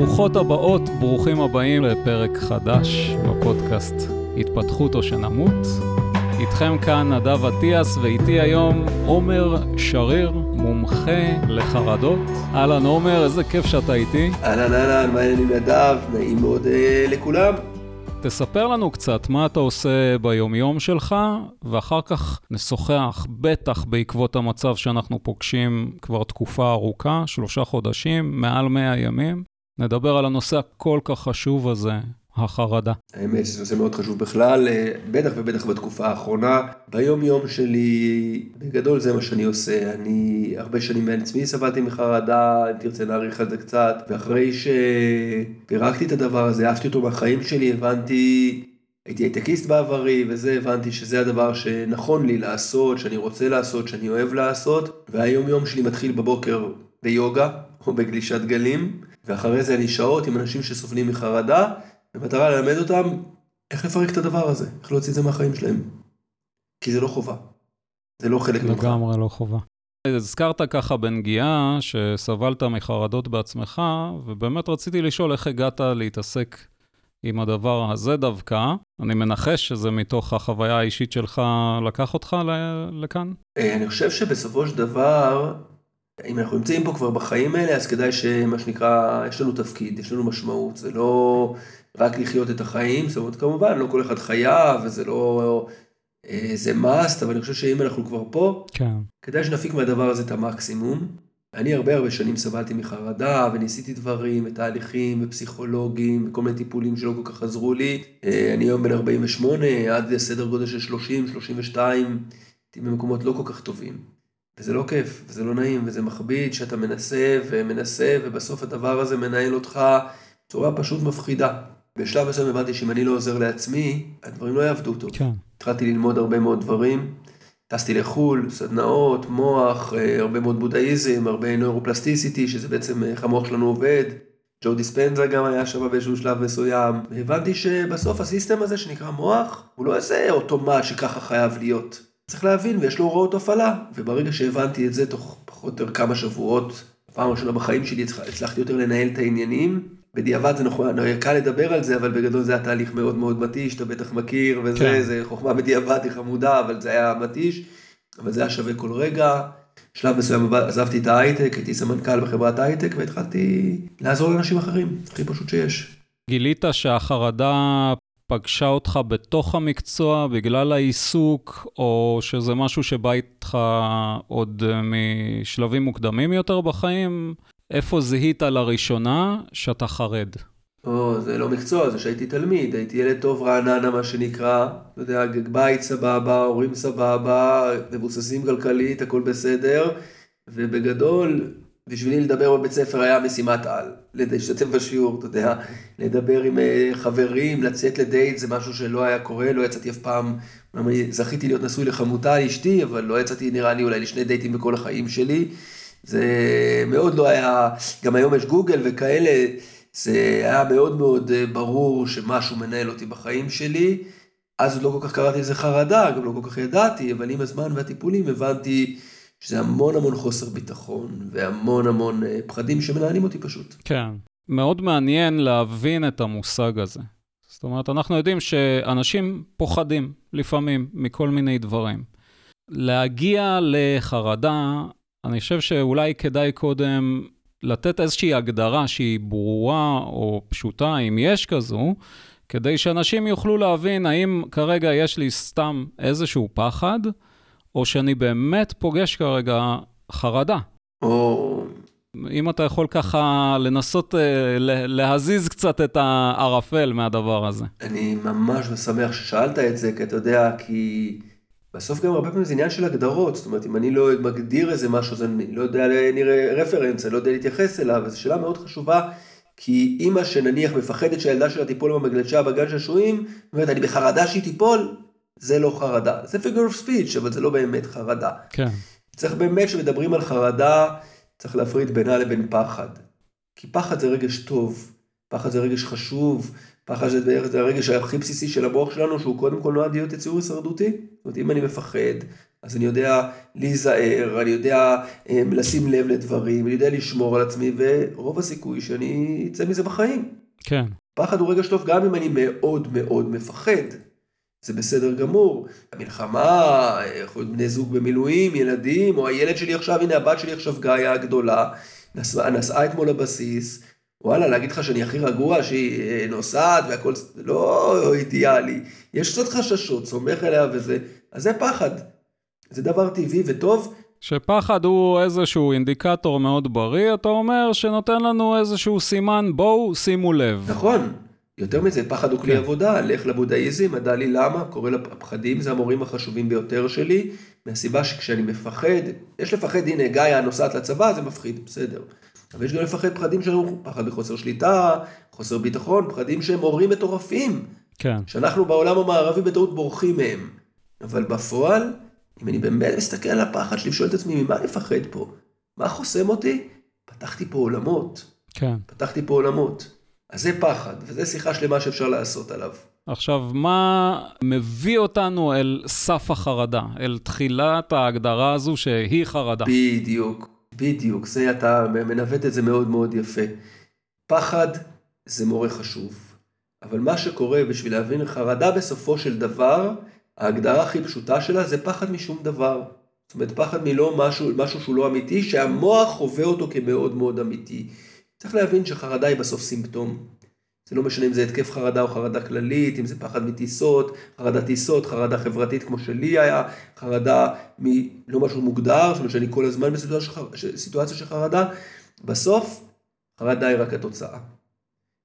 ברוכות הבאות, ברוכים הבאים לפרק חדש בפודקאסט התפתחות או שנמות. איתכם כאן נדב אטיאס ואיתי היום עומר שריר, מומחה לחרדות. אהלן עומר, איזה כיף שאתה איתי. אהלן אהלן, מה העניינים נדב? נעים מאוד אה, לכולם. תספר לנו קצת מה אתה עושה ביומיום שלך, ואחר כך נשוחח, בטח בעקבות המצב שאנחנו פוגשים כבר תקופה ארוכה, שלושה חודשים, מעל 100 ימים. נדבר על הנושא הכל כך חשוב הזה, החרדה. האמת שזה נושא מאוד חשוב בכלל, אה, בטח ובטח בתקופה האחרונה. ביום יום שלי, בגדול זה מה שאני עושה. אני הרבה שנים מעצמי סבלתי מחרדה, אם תרצה להעריך על זה קצת, ואחרי שפירקתי את הדבר הזה, אהבתי אותו מהחיים שלי, הבנתי הייתי הייטקיסט בעברי וזה, הבנתי שזה הדבר שנכון לי לעשות, שאני רוצה לעשות, שאני אוהב לעשות, והיום יום שלי מתחיל בבוקר ביוגה או בגלישת גלים, ואחרי זה שעות עם אנשים שסובלים מחרדה, במטרה ללמד אותם איך לפרק את הדבר הזה, איך להוציא את זה מהחיים שלהם. כי זה לא חובה. זה לא חלק ממך. לגמרי לא חובה. הזכרת ככה בנגיעה שסבלת מחרדות בעצמך, ובאמת רציתי לשאול איך הגעת להתעסק עם הדבר הזה דווקא. אני מנחש שזה מתוך החוויה האישית שלך לקח אותך לכאן? אה, אני חושב שבסופו של דבר, אם אנחנו נמצאים פה כבר בחיים האלה, אז כדאי שמה שנקרא, יש לנו תפקיד, יש לנו משמעות, זה לא רק לחיות את החיים, זאת אומרת, כמובן, לא כל אחד חייב, וזה לא... אה, זה must, אבל אני חושב שאם אנחנו כבר פה, כן. כדאי שנפיק מהדבר הזה את המקסימום. אני הרבה הרבה שנים סבלתי מחרדה, וניסיתי דברים, ותהליכים, ופסיכולוגים, וכל מיני טיפולים שלא כל כך עזרו לי. אה, אני היום בן 48, עד סדר גודל של 30, 32, הייתי במקומות לא כל כך טובים. וזה לא כיף, וזה לא נעים, וזה מכביד שאתה מנסה ומנסה, ובסוף הדבר הזה מנהל אותך בצורה פשוט מפחידה. בשלב מסוים הבנתי שאם אני לא עוזר לעצמי, הדברים לא יעבדו טוב. כן. התחלתי ללמוד הרבה מאוד דברים, טסתי לחו"ל, סדנאות, מוח, אה, הרבה מאוד בודהיזם, הרבה נוירופלסטיסיטי, שזה בעצם איך המוח שלנו עובד. ג'ו דיספנזה גם היה שם באיזשהו שלב מסוים. והבנתי שבסוף הסיסטם הזה שנקרא מוח, הוא לא איזה אוטומט שככה חייב להיות. צריך להבין, ויש לו הוראות הפעלה. וברגע שהבנתי את זה, תוך פחות או יותר כמה שבועות, פעם ראשונה בחיים שלי הצלחתי יותר לנהל את העניינים. בדיעבד זה נכון, קל לדבר על זה, אבל בגדול זה היה תהליך מאוד מאוד מתיש, אתה בטח מכיר, וזה, כן. זה חוכמה בדיעבד, היא חמודה, אבל זה היה מתיש, אבל זה היה שווה כל רגע. שלב מסוים עזבתי את ההייטק, הייתי סמנכ"ל בחברת הייטק, והתחלתי לעזור לאנשים אחרים, הכי פשוט שיש. גילית שהחרדה פגשה אותך בתוך המקצוע בגלל העיסוק, או שזה משהו שבא איתך עוד משלבים מוקדמים יותר בחיים? איפה זיהית לראשונה שאתה חרד? או, זה לא מקצוע, זה שהייתי תלמיד, הייתי ילד טוב רעננה, מה שנקרא, אתה יודע, בית סבבה, הורים סבבה, מבוססים כלכלית, הכל בסדר, ובגדול, בשבילי לדבר בבית ספר היה משימת על, להשתתף בשיעור, אתה יודע, לדבר עם אה, חברים, לצאת לדייט, זה משהו שלא היה קורה, לא יצאתי אף פעם, זכיתי להיות נשוי לחמותה אשתי, אבל לא יצאתי נראה לי אולי לשני דייטים בכל החיים שלי. זה מאוד לא היה, גם היום יש גוגל וכאלה, זה היה מאוד מאוד אה, ברור שמשהו מנהל אותי בחיים שלי. אז עוד לא כל כך קראתי לזה חרדה, גם לא כל כך ידעתי, אבל עם הזמן והטיפולים הבנתי שזה המון המון חוסר ביטחון, והמון המון אה, פחדים שמנהלים אותי פשוט. כן, מאוד מעניין להבין את המושג הזה. זאת אומרת, אנחנו יודעים שאנשים פוחדים לפעמים מכל מיני דברים. להגיע לחרדה, אני חושב שאולי כדאי קודם לתת איזושהי הגדרה שהיא ברורה או פשוטה, אם יש כזו, כדי שאנשים יוכלו להבין האם כרגע יש לי סתם איזשהו פחד, או שאני באמת פוגש כרגע חרדה. או... אם אתה יכול ככה לנסות אה, להזיז קצת את הערפל מהדבר הזה. אני ממש שמח ששאלת את זה, כי אתה יודע, כי בסוף גם הרבה פעמים זה עניין של הגדרות, זאת אומרת, אם אני לא מגדיר איזה משהו, אז אני לא יודע נראה רפרנס, אני לא יודע להתייחס אליו, זו שאלה מאוד חשובה, כי אימא שנניח מפחדת שהילדה שלה תיפול במגלשה בגן שעשועים, אומרת, אני בחרדה שהיא תיפול, זה לא חרדה. זה figure of speech, אבל זה לא באמת חרדה. כן. צריך באמת, כשמדברים על חרדה, צריך להפריד בינה לבין פחד. כי פחד זה רגש טוב, פחד זה רגש חשוב, פחד זה הרגש הכי בסיסי של המוח שלנו, שהוא קודם כל נועד להיות יצור הישרדותי. זאת אומרת, אם אני מפחד, אז אני יודע להיזהר, אני יודע אה, לשים לב לדברים, אני יודע לשמור על עצמי, ורוב הסיכוי שאני אצא מזה בחיים. כן. פחד הוא רגע טוב גם אם אני מאוד מאוד מפחד. זה בסדר גמור. המלחמה, יכול להיות בני זוג במילואים, ילדים, או הילד שלי עכשיו, הנה הבת שלי עכשיו גאיה הגדולה, נסעה, אתמול לבסיס, וואלה, להגיד לך שאני הכי רגוע, שהיא אה, נוסעת והכל לא אידיאלי. יש קצת חששות, סומך עליה וזה, אז זה פחד. זה דבר טבעי וטוב. שפחד הוא איזשהו אינדיקטור מאוד בריא, אתה אומר, שנותן לנו איזשהו סימן, בואו שימו לב. נכון. יותר מזה, פחד הוא כלי כן. עבודה, לך לבודהיזם, מדע לי למה, קורא לפחדים, זה המורים החשובים ביותר שלי, מהסיבה שכשאני מפחד, יש לפחד, הנה, גאיה נוסעת לצבא, זה מפחיד, בסדר. אבל יש גם לפחד פחדים שהם פחד מחוסר שליטה, חוסר ביטחון, פחדים שהם הורים מטורפים. כן. שאנחנו בעולם המערבי בטעות בורחים מהם. אבל בפועל, אם אני באמת מסתכל על הפחד שלי ושואל את עצמי, ממה אני מפחד פה? מה חוסם אותי? פתחתי פה עולמות. כן. פתחתי פה עולמות. אז זה פחד, וזו שיחה שלמה שאפשר לעשות עליו. עכשיו, מה מביא אותנו אל סף החרדה, אל תחילת ההגדרה הזו שהיא חרדה? בדיוק, בדיוק, זה אתה מנווט את זה מאוד מאוד יפה. פחד זה מורה חשוב, אבל מה שקורה בשביל להבין חרדה בסופו של דבר, ההגדרה הכי פשוטה שלה זה פחד משום דבר. זאת אומרת, פחד מלא משהו, משהו שהוא לא אמיתי, שהמוח חווה אותו כמאוד מאוד אמיתי. צריך להבין שחרדה היא בסוף סימפטום. זה לא משנה אם זה התקף חרדה או חרדה כללית, אם זה פחד מטיסות, חרדה טיסות, חרדה חברתית כמו שלי היה, חרדה מלא משהו מוגדר, זאת אומרת שאני כל הזמן בסיטואציה של חרדה. בסוף, חרדה היא רק התוצאה.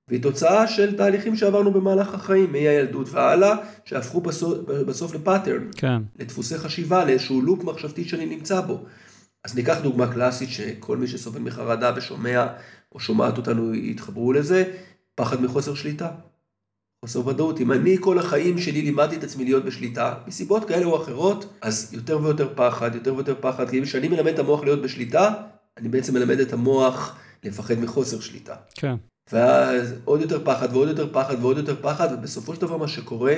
והיא תוצאה של תהליכים שעברנו במהלך החיים, מהילדות והלאה, שהפכו בסוף, בסוף לפאטרן, כן. לדפוסי חשיבה, לאיזשהו לופ מחשבתי שאני נמצא בו. אז ניקח דוגמה קלאסית שכל מי שסובל מחרדה ושומע או שומעת אותנו יתחברו לזה, פחד מחוסר שליטה. חוסר ודאות. אם אני כל החיים שלי לימדתי את עצמי להיות בשליטה, מסיבות כאלה או אחרות, אז יותר ויותר פחד, יותר ויותר פחד, כי כשאני מלמד את המוח להיות בשליטה, אני בעצם מלמד את המוח לפחד מחוסר שליטה. כן. ואז עוד יותר פחד ועוד יותר פחד ועוד יותר פחד, ובסופו של דבר מה שקורה,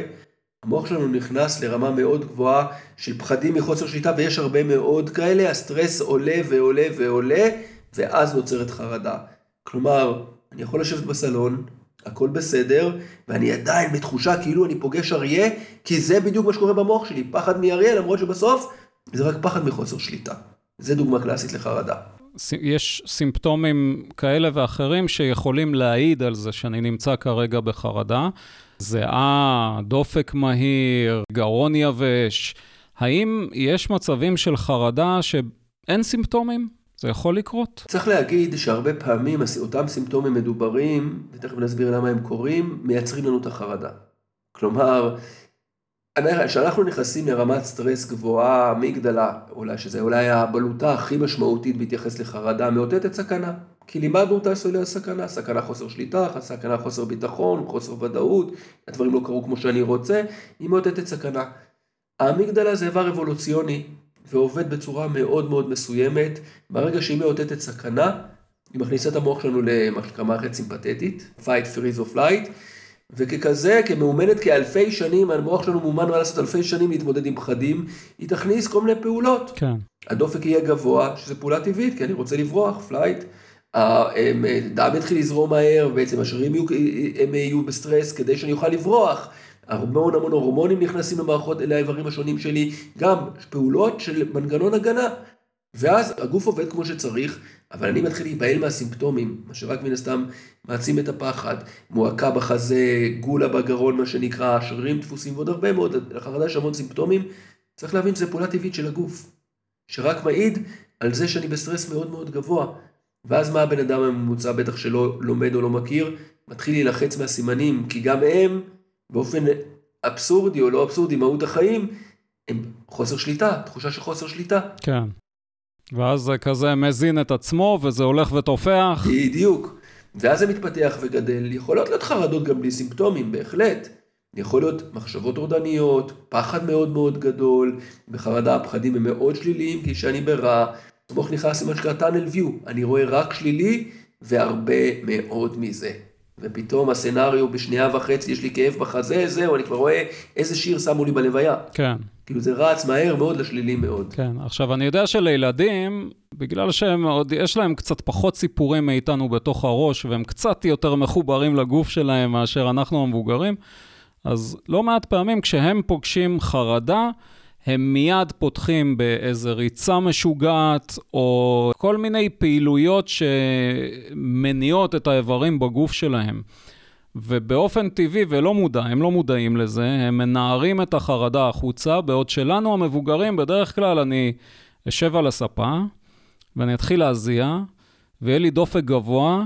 המוח שלנו נכנס לרמה מאוד גבוהה של פחדים מחוסר שליטה, ויש הרבה מאוד כאלה, הסטרס עולה ועולה ועולה, ואז נוצרת חרדה. כלומר, אני יכול לשבת בסלון, הכל בסדר, ואני עדיין בתחושה כאילו אני פוגש אריה, כי זה בדיוק מה שקורה במוח שלי, פחד מאריה, למרות שבסוף זה רק פחד מחוסר שליטה. זה דוגמה קלאסית לחרדה. יש סימפטומים כאלה ואחרים שיכולים להעיד על זה שאני נמצא כרגע בחרדה. זיעה, דופק מהיר, גרון יבש. האם יש מצבים של חרדה שאין סימפטומים? זה יכול לקרות? צריך להגיד שהרבה פעמים אותם סימפטומים מדוברים, ותכף נסביר למה הם קורים, מייצרים לנו את החרדה. כלומר, כשאנחנו נכנסים לרמת סטרס גבוהה, מגדלה, אולי שזה אולי הבלוטה הכי משמעותית בהתייחס לחרדה, מאותתת סכנה. כי לימדנו אותה על סכנה, סכנה חוסר שליטה, סכנה חוסר ביטחון, חוסר ודאות, הדברים לא קרו כמו שאני רוצה, היא מאותתת סכנה. האמיגדלה זה איבר אבולוציוני, ועובד בצורה מאוד מאוד מסוימת. ברגע שהיא מאותתת סכנה, היא מכניסה את המוח שלנו למה שנקרא מערכת סימפתטית, fight, freeze or flight, וככזה, כמאומנת כאלפי שנים, המוח שלנו מאומן מה לעשות אלפי שנים להתמודד עם פחדים, היא תכניס כל מיני פעולות. כן. הדופק יהיה גבוה, שזו פעולה טבעית, כי אני רוצה לברוח, flight. הדם יתחיל לזרום מהר, ובעצם השרירים יהיו, הם יהיו בסטרס כדי שאני אוכל לברוח. המון המון הורמונים נכנסים למערכות, לאיברים השונים שלי, גם פעולות של מנגנון הגנה. ואז הגוף עובד כמו שצריך, אבל אני מתחיל להיבהל מהסימפטומים, מה שרק מן הסתם מעצים את הפחד, מועקה בחזה, גולה בגרון, מה שנקרא, שרירים תפוסים ועוד הרבה מאוד, לחרדה יש המון סימפטומים, צריך להבין שזו פעולה טבעית של הגוף, שרק מעיד על זה שאני בסטרס מאוד מאוד גבוה. ואז מה הבן אדם הממוצע, בטח שלא לומד או לא מכיר, מתחיל להילחץ מהסימנים, כי גם הם באופן אבסורדי או לא אבסורדי, מהות החיים, הם חוסר שליטה, תחושה של חוסר שליטה. כן. ואז זה כזה מזין את עצמו, וזה הולך ותופח. בדיוק. ואז זה מתפתח וגדל. יכולות להיות חרדות גם בלי סימפטומים, בהחלט. יכול להיות מחשבות טורדניות, פחד מאוד מאוד גדול, בחרדה הפחדים הם מאוד שליליים, כי כשאני ברע, המוח נכנס למה שנקרא tunnel view, אני רואה רק שלילי והרבה מאוד מזה. ופתאום הסצנריו בשנייה וחצי, יש לי כאב בחזה, זהו, אני כבר רואה איזה שיר שמו לי בלוויה. כן. כאילו זה רץ מהר מאוד לשלילי מאוד. כן, עכשיו אני יודע שלילדים, בגלל שהם עוד, יש להם קצת פחות סיפורים מאיתנו בתוך הראש, והם קצת יותר מחוברים לגוף שלהם מאשר אנחנו המבוגרים, אז לא מעט פעמים כשהם פוגשים חרדה, הם מיד פותחים באיזה ריצה משוגעת, או כל מיני פעילויות שמניעות את האיברים בגוף שלהם. ובאופן טבעי ולא מודע, הם לא מודעים לזה, הם מנערים את החרדה החוצה, בעוד שלנו המבוגרים, בדרך כלל אני אשב על הספה, ואני אתחיל להזיע, ויהיה לי דופק גבוה,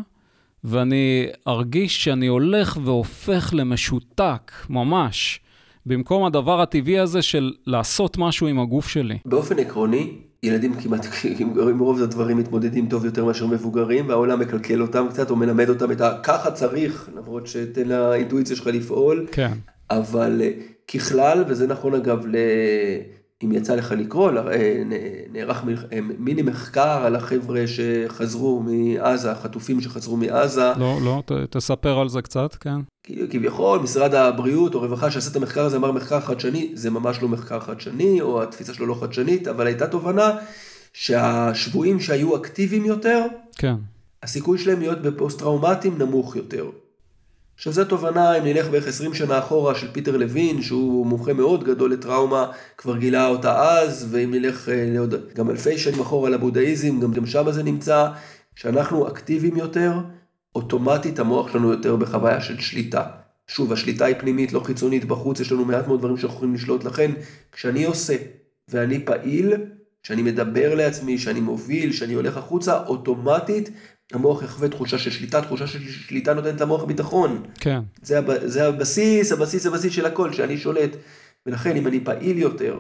ואני ארגיש שאני הולך והופך למשותק, ממש. במקום הדבר הטבעי הזה של לעשות משהו עם הגוף שלי. באופן עקרוני, ילדים כמעט, עם רוב הדברים מתמודדים טוב יותר מאשר מבוגרים, והעולם מקלקל אותם קצת, או מלמד אותם את ה... ככה צריך, למרות שתן לאינטואיציה שלך לפעול. כן. אבל אה, ככלל, וזה נכון אגב ל... אם יצא לך לקרוא, אה, נערך אה, מיני מחקר על החבר'ה שחזרו מעזה, החטופים שחזרו מעזה. לא, לא, ת, תספר על זה קצת, כן. כביכול, משרד הבריאות או רווחה שעשה את המחקר הזה אמר מחקר חדשני, זה ממש לא מחקר חדשני, או התפיסה שלו לא חדשנית, אבל הייתה תובנה שהשבויים שהיו אקטיביים יותר, כן. הסיכוי שלהם להיות בפוסט-טראומטיים נמוך יותר. עכשיו זו תובנה, אם נלך בערך 20 שנה אחורה של פיטר לוין, שהוא מומחה מאוד גדול לטראומה, כבר גילה אותה אז, ואם נלך אה, לעוד גם אלפי שנים אחורה לבודהיזם, גם, גם שם זה נמצא, שאנחנו אקטיביים יותר, אוטומטית המוח שלנו יותר בחוויה של שליטה. שוב, השליטה היא פנימית, לא חיצונית, בחוץ יש לנו מעט מאוד דברים שאנחנו יכולים לשלוט, לכן כשאני עושה ואני פעיל, כשאני מדבר לעצמי, שאני מוביל, שאני הולך החוצה, אוטומטית המוח יחווה תחושה של שליטה, תחושה של שליטה נותנת למוח ביטחון. כן. זה, זה הבסיס, הבסיס, הבסיס של הכל, שאני שולט. ולכן אם אני פעיל יותר,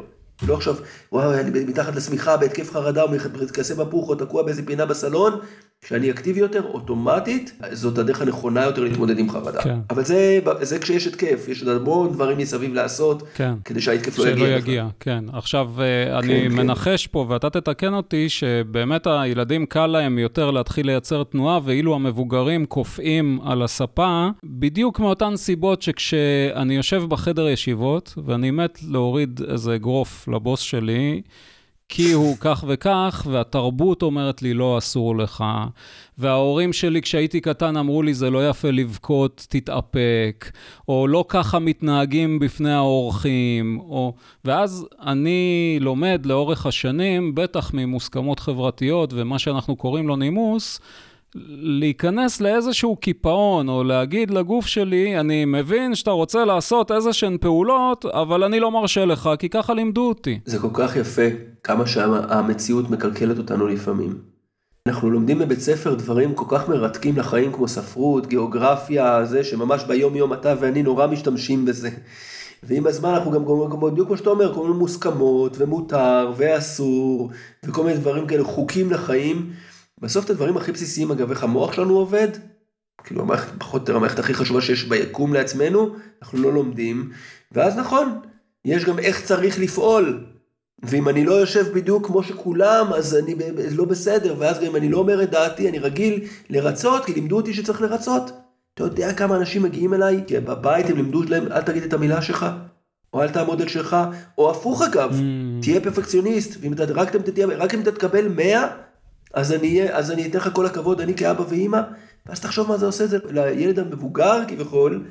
לא עכשיו, וואו, אני מתחת לשמיכה בהתקף חרדה, או מתכסה בפוך, או תקוע באיזה פינה בסלון, כשאני אקטיבי יותר, אוטומטית, זאת הדרך הנכונה יותר להתמודד עם חרדה. כן. אבל זה, זה כשיש התקף, יש עוד המון דברים מסביב לעשות, כן. כדי שההתקף לא יגיע. שלא יגיע, כן. עכשיו, אה, כן, אני כן. מנחש פה, ואתה תתקן אותי, שבאמת הילדים קל להם יותר להתחיל לייצר תנועה, ואילו המבוגרים קופאים על הספה, בדיוק מאותן סיבות שכשאני יושב בחדר ישיבות, ואני מת להוריד איזה אגרוף לבוס שלי, כי הוא כך וכך, והתרבות אומרת לי, לא, אסור לך. וההורים שלי, כשהייתי קטן, אמרו לי, זה לא יפה לבכות, תתאפק, או לא ככה מתנהגים בפני האורחים, או... ואז אני לומד לאורך השנים, בטח ממוסכמות חברתיות ומה שאנחנו קוראים לו נימוס, להיכנס לאיזשהו קיפאון, או להגיד לגוף שלי, אני מבין שאתה רוצה לעשות איזה שהן פעולות, אבל אני לא מרשה לך, כי ככה לימדו אותי. זה כל כך יפה, כמה שהמציאות מקלקלת אותנו לפעמים. אנחנו לומדים בבית ספר דברים כל כך מרתקים לחיים, כמו ספרות, גיאוגרפיה, זה שממש ביום יום אתה ואני נורא משתמשים בזה. ועם הזמן אנחנו גם, גם בדיוק כמו שאתה אומר, כל מיני מוסכמות, ומותר, ואסור, וכל מיני דברים כאלה, חוקים לחיים. בסוף את הדברים הכי בסיסיים, אגב, איך המוח שלנו עובד, כאילו המערכת, פחות או יותר המערכת הכי חשובה שיש ביקום לעצמנו, אנחנו לא לומדים, ואז נכון, יש גם איך צריך לפעול. ואם אני לא יושב בדיוק כמו שכולם, אז אני לא בסדר, ואז גם אם אני לא אומר את דעתי, אני רגיל לרצות, כי לימדו אותי שצריך לרצות. אתה יודע כמה אנשים מגיעים אליי, כי בבית הם לימדו להם, אל תגיד את המילה שלך, או אל תעמוד על שלך, או הפוך אגב, mm. תהיה פרפקציוניסט, ואם אתה, רק, רק אם אתה תקבל 100, אז אני, אז אני אתן לך כל הכבוד, אני כאבא ואימא, ואז תחשוב מה זה עושה זה לילד המבוגר כביכול,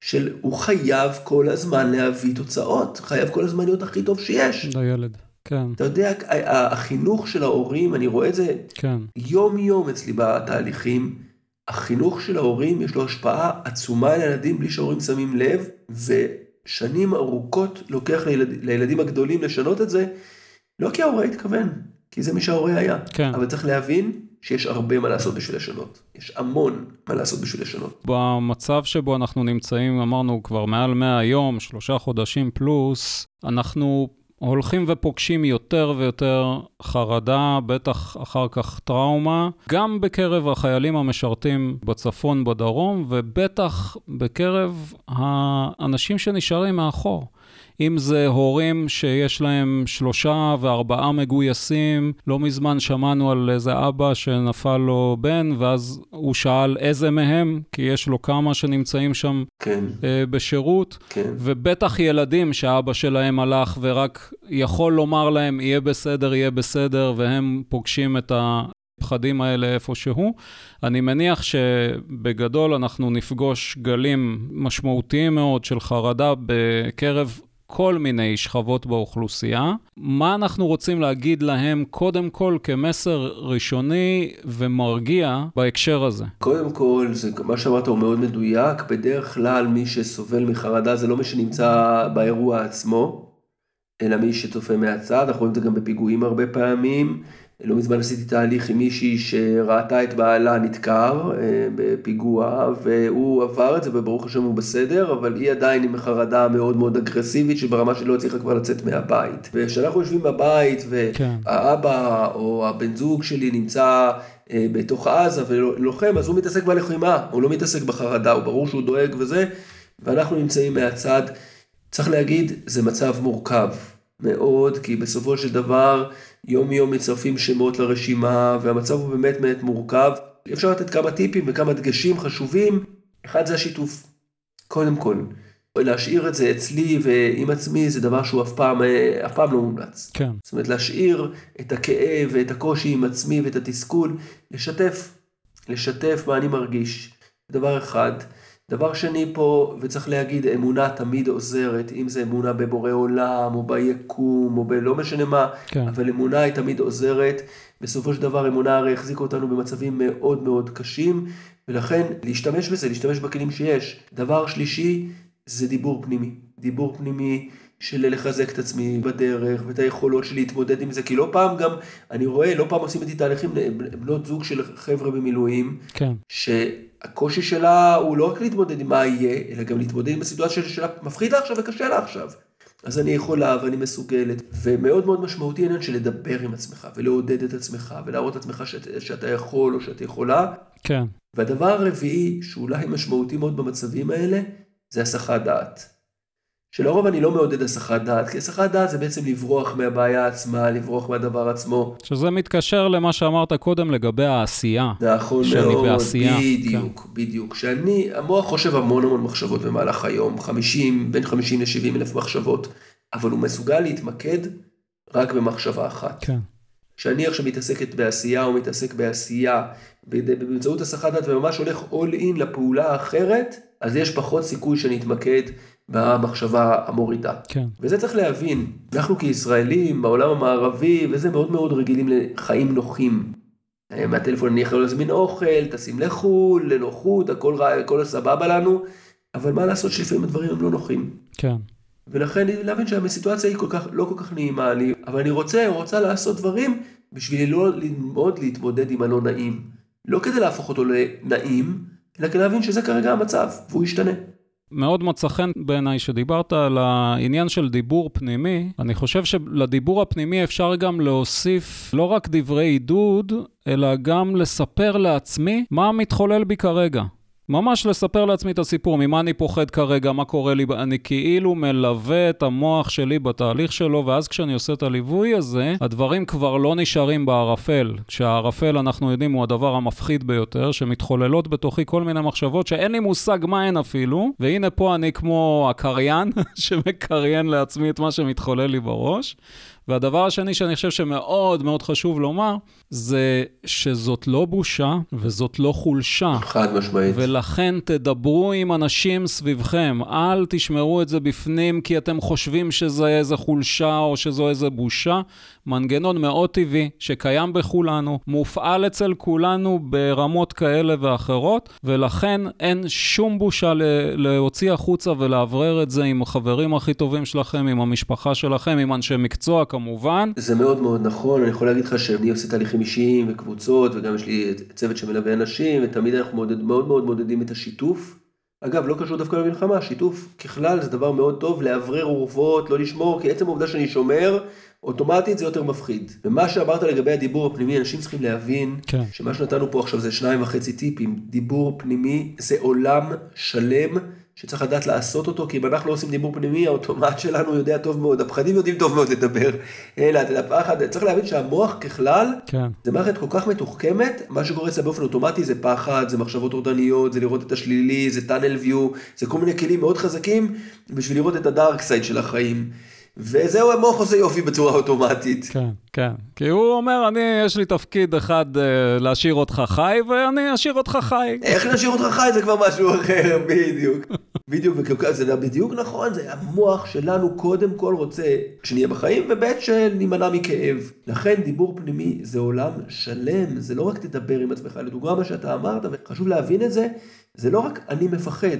של הוא חייב כל הזמן להביא תוצאות, חייב כל הזמן להיות הכי טוב שיש. לילד, כן. אתה יודע, החינוך של ההורים, אני רואה את זה כן. יום יום אצלי בתהליכים, החינוך של ההורים יש לו השפעה עצומה על הילדים בלי שההורים שמים לב, ושנים ארוכות לוקח לילד, לילדים הגדולים לשנות את זה, לא כי ההורה התכוון, כי זה מי שההורה היה. כן. אבל צריך להבין שיש הרבה מה לעשות בשביל לשנות. יש המון מה לעשות בשביל לשנות. במצב שבו אנחנו נמצאים, אמרנו כבר מעל 100 יום, שלושה חודשים פלוס, אנחנו הולכים ופוגשים יותר ויותר חרדה, בטח אחר כך טראומה, גם בקרב החיילים המשרתים בצפון, בדרום, ובטח בקרב האנשים שנשארים מאחור. אם זה הורים שיש להם שלושה וארבעה מגויסים, לא מזמן שמענו על איזה אבא שנפל לו בן, ואז הוא שאל איזה מהם, כי יש לו כמה שנמצאים שם כן, אה, בשירות, כן. ובטח ילדים שאבא שלהם הלך ורק יכול לומר להם, יהיה בסדר, יהיה בסדר, והם פוגשים את הפחדים האלה איפשהו. אני מניח שבגדול אנחנו נפגוש גלים משמעותיים מאוד של חרדה בקרב כל מיני שכבות באוכלוסייה. מה אנחנו רוצים להגיד להם קודם כל כמסר ראשוני ומרגיע בהקשר הזה? קודם כל, זה, מה שאמרת הוא מאוד מדויק. בדרך כלל מי שסובל מחרדה זה לא מי שנמצא באירוע עצמו, אלא מי שצופה מהצד. אנחנו רואים את זה גם בפיגועים הרבה פעמים. לא מזמן עשיתי תהליך עם מישהי שראתה את בעלה נדקר אה, בפיגוע, והוא עבר את זה וברוך השם הוא בסדר, אבל היא עדיין עם חרדה מאוד מאוד אגרסיבית, שברמה שלא הצליחה כבר לצאת מהבית. וכשאנחנו יושבים בבית, כן. והאבא או הבן זוג שלי נמצא אה, בתוך עזה ולוחם, אז הוא מתעסק בלחימה, הוא לא מתעסק בחרדה, הוא ברור שהוא דואג וזה, ואנחנו נמצאים מהצד. צריך להגיד, זה מצב מורכב מאוד, כי בסופו של דבר, יום יום מצרפים שמות לרשימה, והמצב הוא באמת באמת מורכב. אפשר לתת כמה טיפים וכמה דגשים חשובים. אחד זה השיתוף, קודם כל. להשאיר את זה אצלי ועם עצמי זה דבר שהוא אף פעם, אף פעם לא מומלץ. כן. זאת אומרת, להשאיר את הכאב ואת הקושי עם עצמי ואת התסכול, לשתף, לשתף מה אני מרגיש. דבר אחד. דבר שני פה, וצריך להגיד, אמונה תמיד עוזרת, אם זה אמונה בבורא עולם, או ביקום, או בלא משנה מה, כן. אבל אמונה היא תמיד עוזרת. בסופו של דבר אמונה הרי החזיקה אותנו במצבים מאוד מאוד קשים, ולכן להשתמש בזה, להשתמש בכלים שיש. דבר שלישי, זה דיבור פנימי. דיבור פנימי של לחזק את עצמי בדרך, ואת היכולות שלי להתמודד עם זה, כי לא פעם גם, אני רואה, לא פעם עושים איתי תהליכים, בנות זוג של חבר'ה במילואים, כן. שהקושי שלה הוא לא רק להתמודד עם מה יהיה, אלא גם להתמודד עם הסיטואציה שלה מפחיד לה עכשיו וקשה לה עכשיו. אז אני יכולה ואני מסוגלת, ומאוד מאוד משמעותי העניין של לדבר עם עצמך, ולעודד את עצמך, ולהראות לעצמך שאת, שאתה יכול או שאת יכולה. כן. והדבר הרביעי, שאולי משמעותי מאוד במצבים האלה, זה הסחת דעת. שלרוב אני לא מעודד הסחת דעת, כי הסחת דעת זה בעצם לברוח מהבעיה עצמה, לברוח מהדבר עצמו. שזה מתקשר למה שאמרת קודם לגבי העשייה. נכון שאני מאוד, בעשייה, בדיוק, כן. בדיוק. שאני, המוח חושב המון המון מחשבות במהלך היום, 50, בין 50 ל-70 אלף מחשבות, אבל הוא מסוגל להתמקד רק במחשבה אחת. כן. כשאני עכשיו מתעסקת בעשייה או מתעסק בעשייה באמצעות הסחת דעת וממש הולך all in לפעולה האחרת, אז יש פחות סיכוי שאני אתמקד במחשבה המורידה. כן. וזה צריך להבין, אנחנו כישראלים בעולם המערבי, וזה מאוד מאוד רגילים לחיים נוחים. מהטלפון אני יכול להזמין אוכל, טסים לחו"ל, לנוחות, הכל, רע, הכל סבבה לנו, אבל מה לעשות שלפעמים הדברים הם לא נוחים. כן. ולכן להבין שהסיטואציה היא כל כך, לא כל כך נעימה לי, אבל אני רוצה, רוצה לעשות דברים בשביל לא ללמוד להתמודד עם הלא נעים. לא כדי להפוך אותו לנעים, אלא כדי להבין שזה כרגע המצב, והוא ישתנה. מאוד מצא חן בעיניי שדיברת על העניין של דיבור פנימי. אני חושב שלדיבור הפנימי אפשר גם להוסיף לא רק דברי עידוד, אלא גם לספר לעצמי מה מתחולל בי כרגע. ממש לספר לעצמי את הסיפור, ממה אני פוחד כרגע, מה קורה לי, אני כאילו מלווה את המוח שלי בתהליך שלו, ואז כשאני עושה את הליווי הזה, הדברים כבר לא נשארים בערפל. כשהערפל, אנחנו יודעים, הוא הדבר המפחיד ביותר, שמתחוללות בתוכי כל מיני מחשבות שאין לי מושג מה הן אפילו, והנה פה אני כמו הקריין, שמקריין לעצמי את מה שמתחולל לי בראש. והדבר השני שאני חושב שמאוד מאוד חשוב לומר, זה שזאת לא בושה וזאת לא חולשה. חד משמעית. ולכן תדברו עם אנשים סביבכם, אל תשמרו את זה בפנים כי אתם חושבים שזה איזה חולשה או שזו איזה בושה. מנגנון מאוד טבעי שקיים בכולנו, מופעל אצל כולנו ברמות כאלה ואחרות, ולכן אין שום בושה להוציא החוצה ולאוורר את זה עם החברים הכי טובים שלכם, עם המשפחה שלכם, עם אנשי מקצוע כמובן. זה מאוד מאוד נכון, אני יכול להגיד לך שאני עושה תהליכים אישיים וקבוצות, וגם יש לי צוות שמלווה אנשים, ותמיד אנחנו מעודד, מאוד מאוד מעודדים את השיתוף. אגב, לא קשור דווקא למלחמה, שיתוף ככלל זה דבר מאוד טוב, לאוורר אורוות, לא לשמור, כי עצם העובדה שאני שומר, אוטומטית זה יותר מפחיד. ומה שאמרת לגבי הדיבור הפנימי, אנשים צריכים להבין, כן. שמה שנתנו פה עכשיו זה שניים וחצי טיפים, דיבור פנימי זה עולם שלם שצריך לדעת לעשות אותו, כי אם אנחנו לא עושים דיבור פנימי, האוטומט שלנו יודע טוב מאוד, הפחדים יודעים טוב מאוד לדבר. אלא, אתה יודע, פחד, צריך להבין שהמוח ככלל, כן. זה מערכת כל כך מתוחכמת, מה שקורה אצלה באופן אוטומטי זה פחד, זה מחשבות טורדניות, זה לראות את השלילי, זה טאנל ויו, זה כל מיני כלים מאוד חזקים בשביל לראות את הדארק סייד של החיים. וזהו, המוח עושה יופי בצורה אוטומטית. כן, כן. כי הוא אומר, אני, יש לי תפקיד אחד אה, להשאיר אותך חי, ואני אשאיר אותך חי. איך להשאיר אותך חי זה כבר משהו אחר, בדיוק. בדיוק, וזה בדיוק נכון, זה המוח שלנו קודם כל רוצה שנהיה בחיים, וב' שנימנע מכאב. לכן דיבור פנימי זה עולם שלם, זה לא רק תדבר עם עצמך, לדוגמה מה שאתה אמרת, וחשוב להבין את זה, זה לא רק אני מפחד,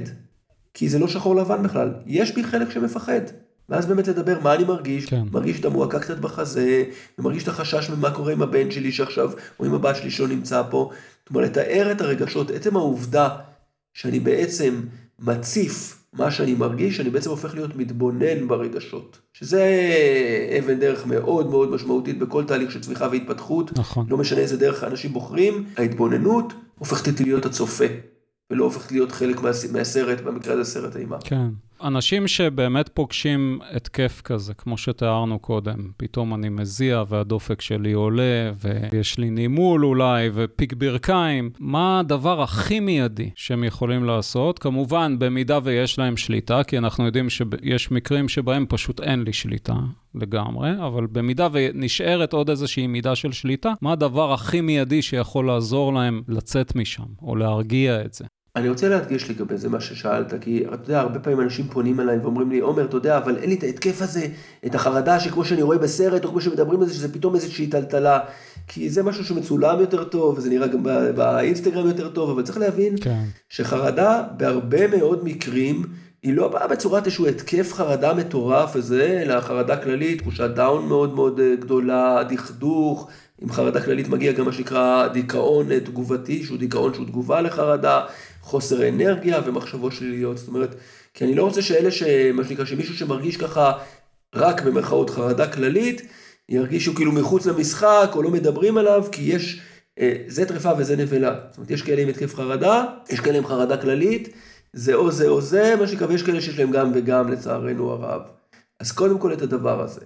כי זה לא שחור לבן בכלל, יש בי חלק שמפחד. ואז באמת לדבר מה אני מרגיש, כן. מרגיש את המועקה קצת בחזה, ומרגיש את החשש ממה קורה עם הבן שלי שעכשיו, או עם הבת שלי שלא נמצא פה. זאת אומרת, לתאר את הרגשות, עצם העובדה שאני בעצם מציף מה שאני מרגיש, אני בעצם הופך להיות מתבונן ברגשות. שזה אבן דרך מאוד מאוד משמעותית בכל תהליך של צמיחה והתפתחות. נכון. לא משנה איזה דרך האנשים בוחרים, ההתבוננות הופכת להיות הצופה, ולא הופכת להיות חלק מה, מהסרט, במקרה הזה סרט אימה. כן. אנשים שבאמת פוגשים התקף כזה, כמו שתיארנו קודם, פתאום אני מזיע והדופק שלי עולה, ויש לי נימול אולי, ופיק ברכיים, מה הדבר הכי מיידי שהם יכולים לעשות? כמובן, במידה ויש להם שליטה, כי אנחנו יודעים שיש מקרים שבהם פשוט אין לי שליטה לגמרי, אבל במידה ונשארת עוד איזושהי מידה של שליטה, מה הדבר הכי מיידי שיכול לעזור להם לצאת משם, או להרגיע את זה? אני רוצה להדגיש לגבי זה מה ששאלת, כי אתה יודע, הרבה פעמים אנשים פונים אליי ואומרים לי, עומר, אתה יודע, אבל אין לי את ההתקף הזה, את החרדה שכמו שאני רואה בסרט, או כמו שמדברים על זה, שזה פתאום איזושהי טלטלה, כי זה משהו שמצולם יותר טוב, וזה נראה גם באינסטגרם יותר טוב, אבל צריך להבין כן. שחרדה בהרבה מאוד מקרים, היא לא באה בצורת איזשהו התקף חרדה מטורף וזה, אלא חרדה כללית, תחושת דאון מאוד מאוד גדולה, דכדוך, עם חרדה כללית מגיע גם מה שנקרא דיכאון תגובתי, שהוא דיכאון שהוא תגובה לחרדה. חוסר אנרגיה ומחשבות שליליות. זאת אומרת, כי אני לא רוצה שאלה ש... מה שנקרא, שמישהו שמרגיש ככה רק במרכאות חרדה כללית, ירגישו כאילו מחוץ למשחק או לא מדברים עליו, כי יש, אה, זה טרפה וזה נבלה. זאת אומרת, יש כאלה עם התקף חרדה, יש כאלה עם חרדה כללית, זה או זה או זה, מה שנקרא, ויש כאלה שיש להם גם וגם לצערנו הרב. אז קודם כל את הדבר הזה.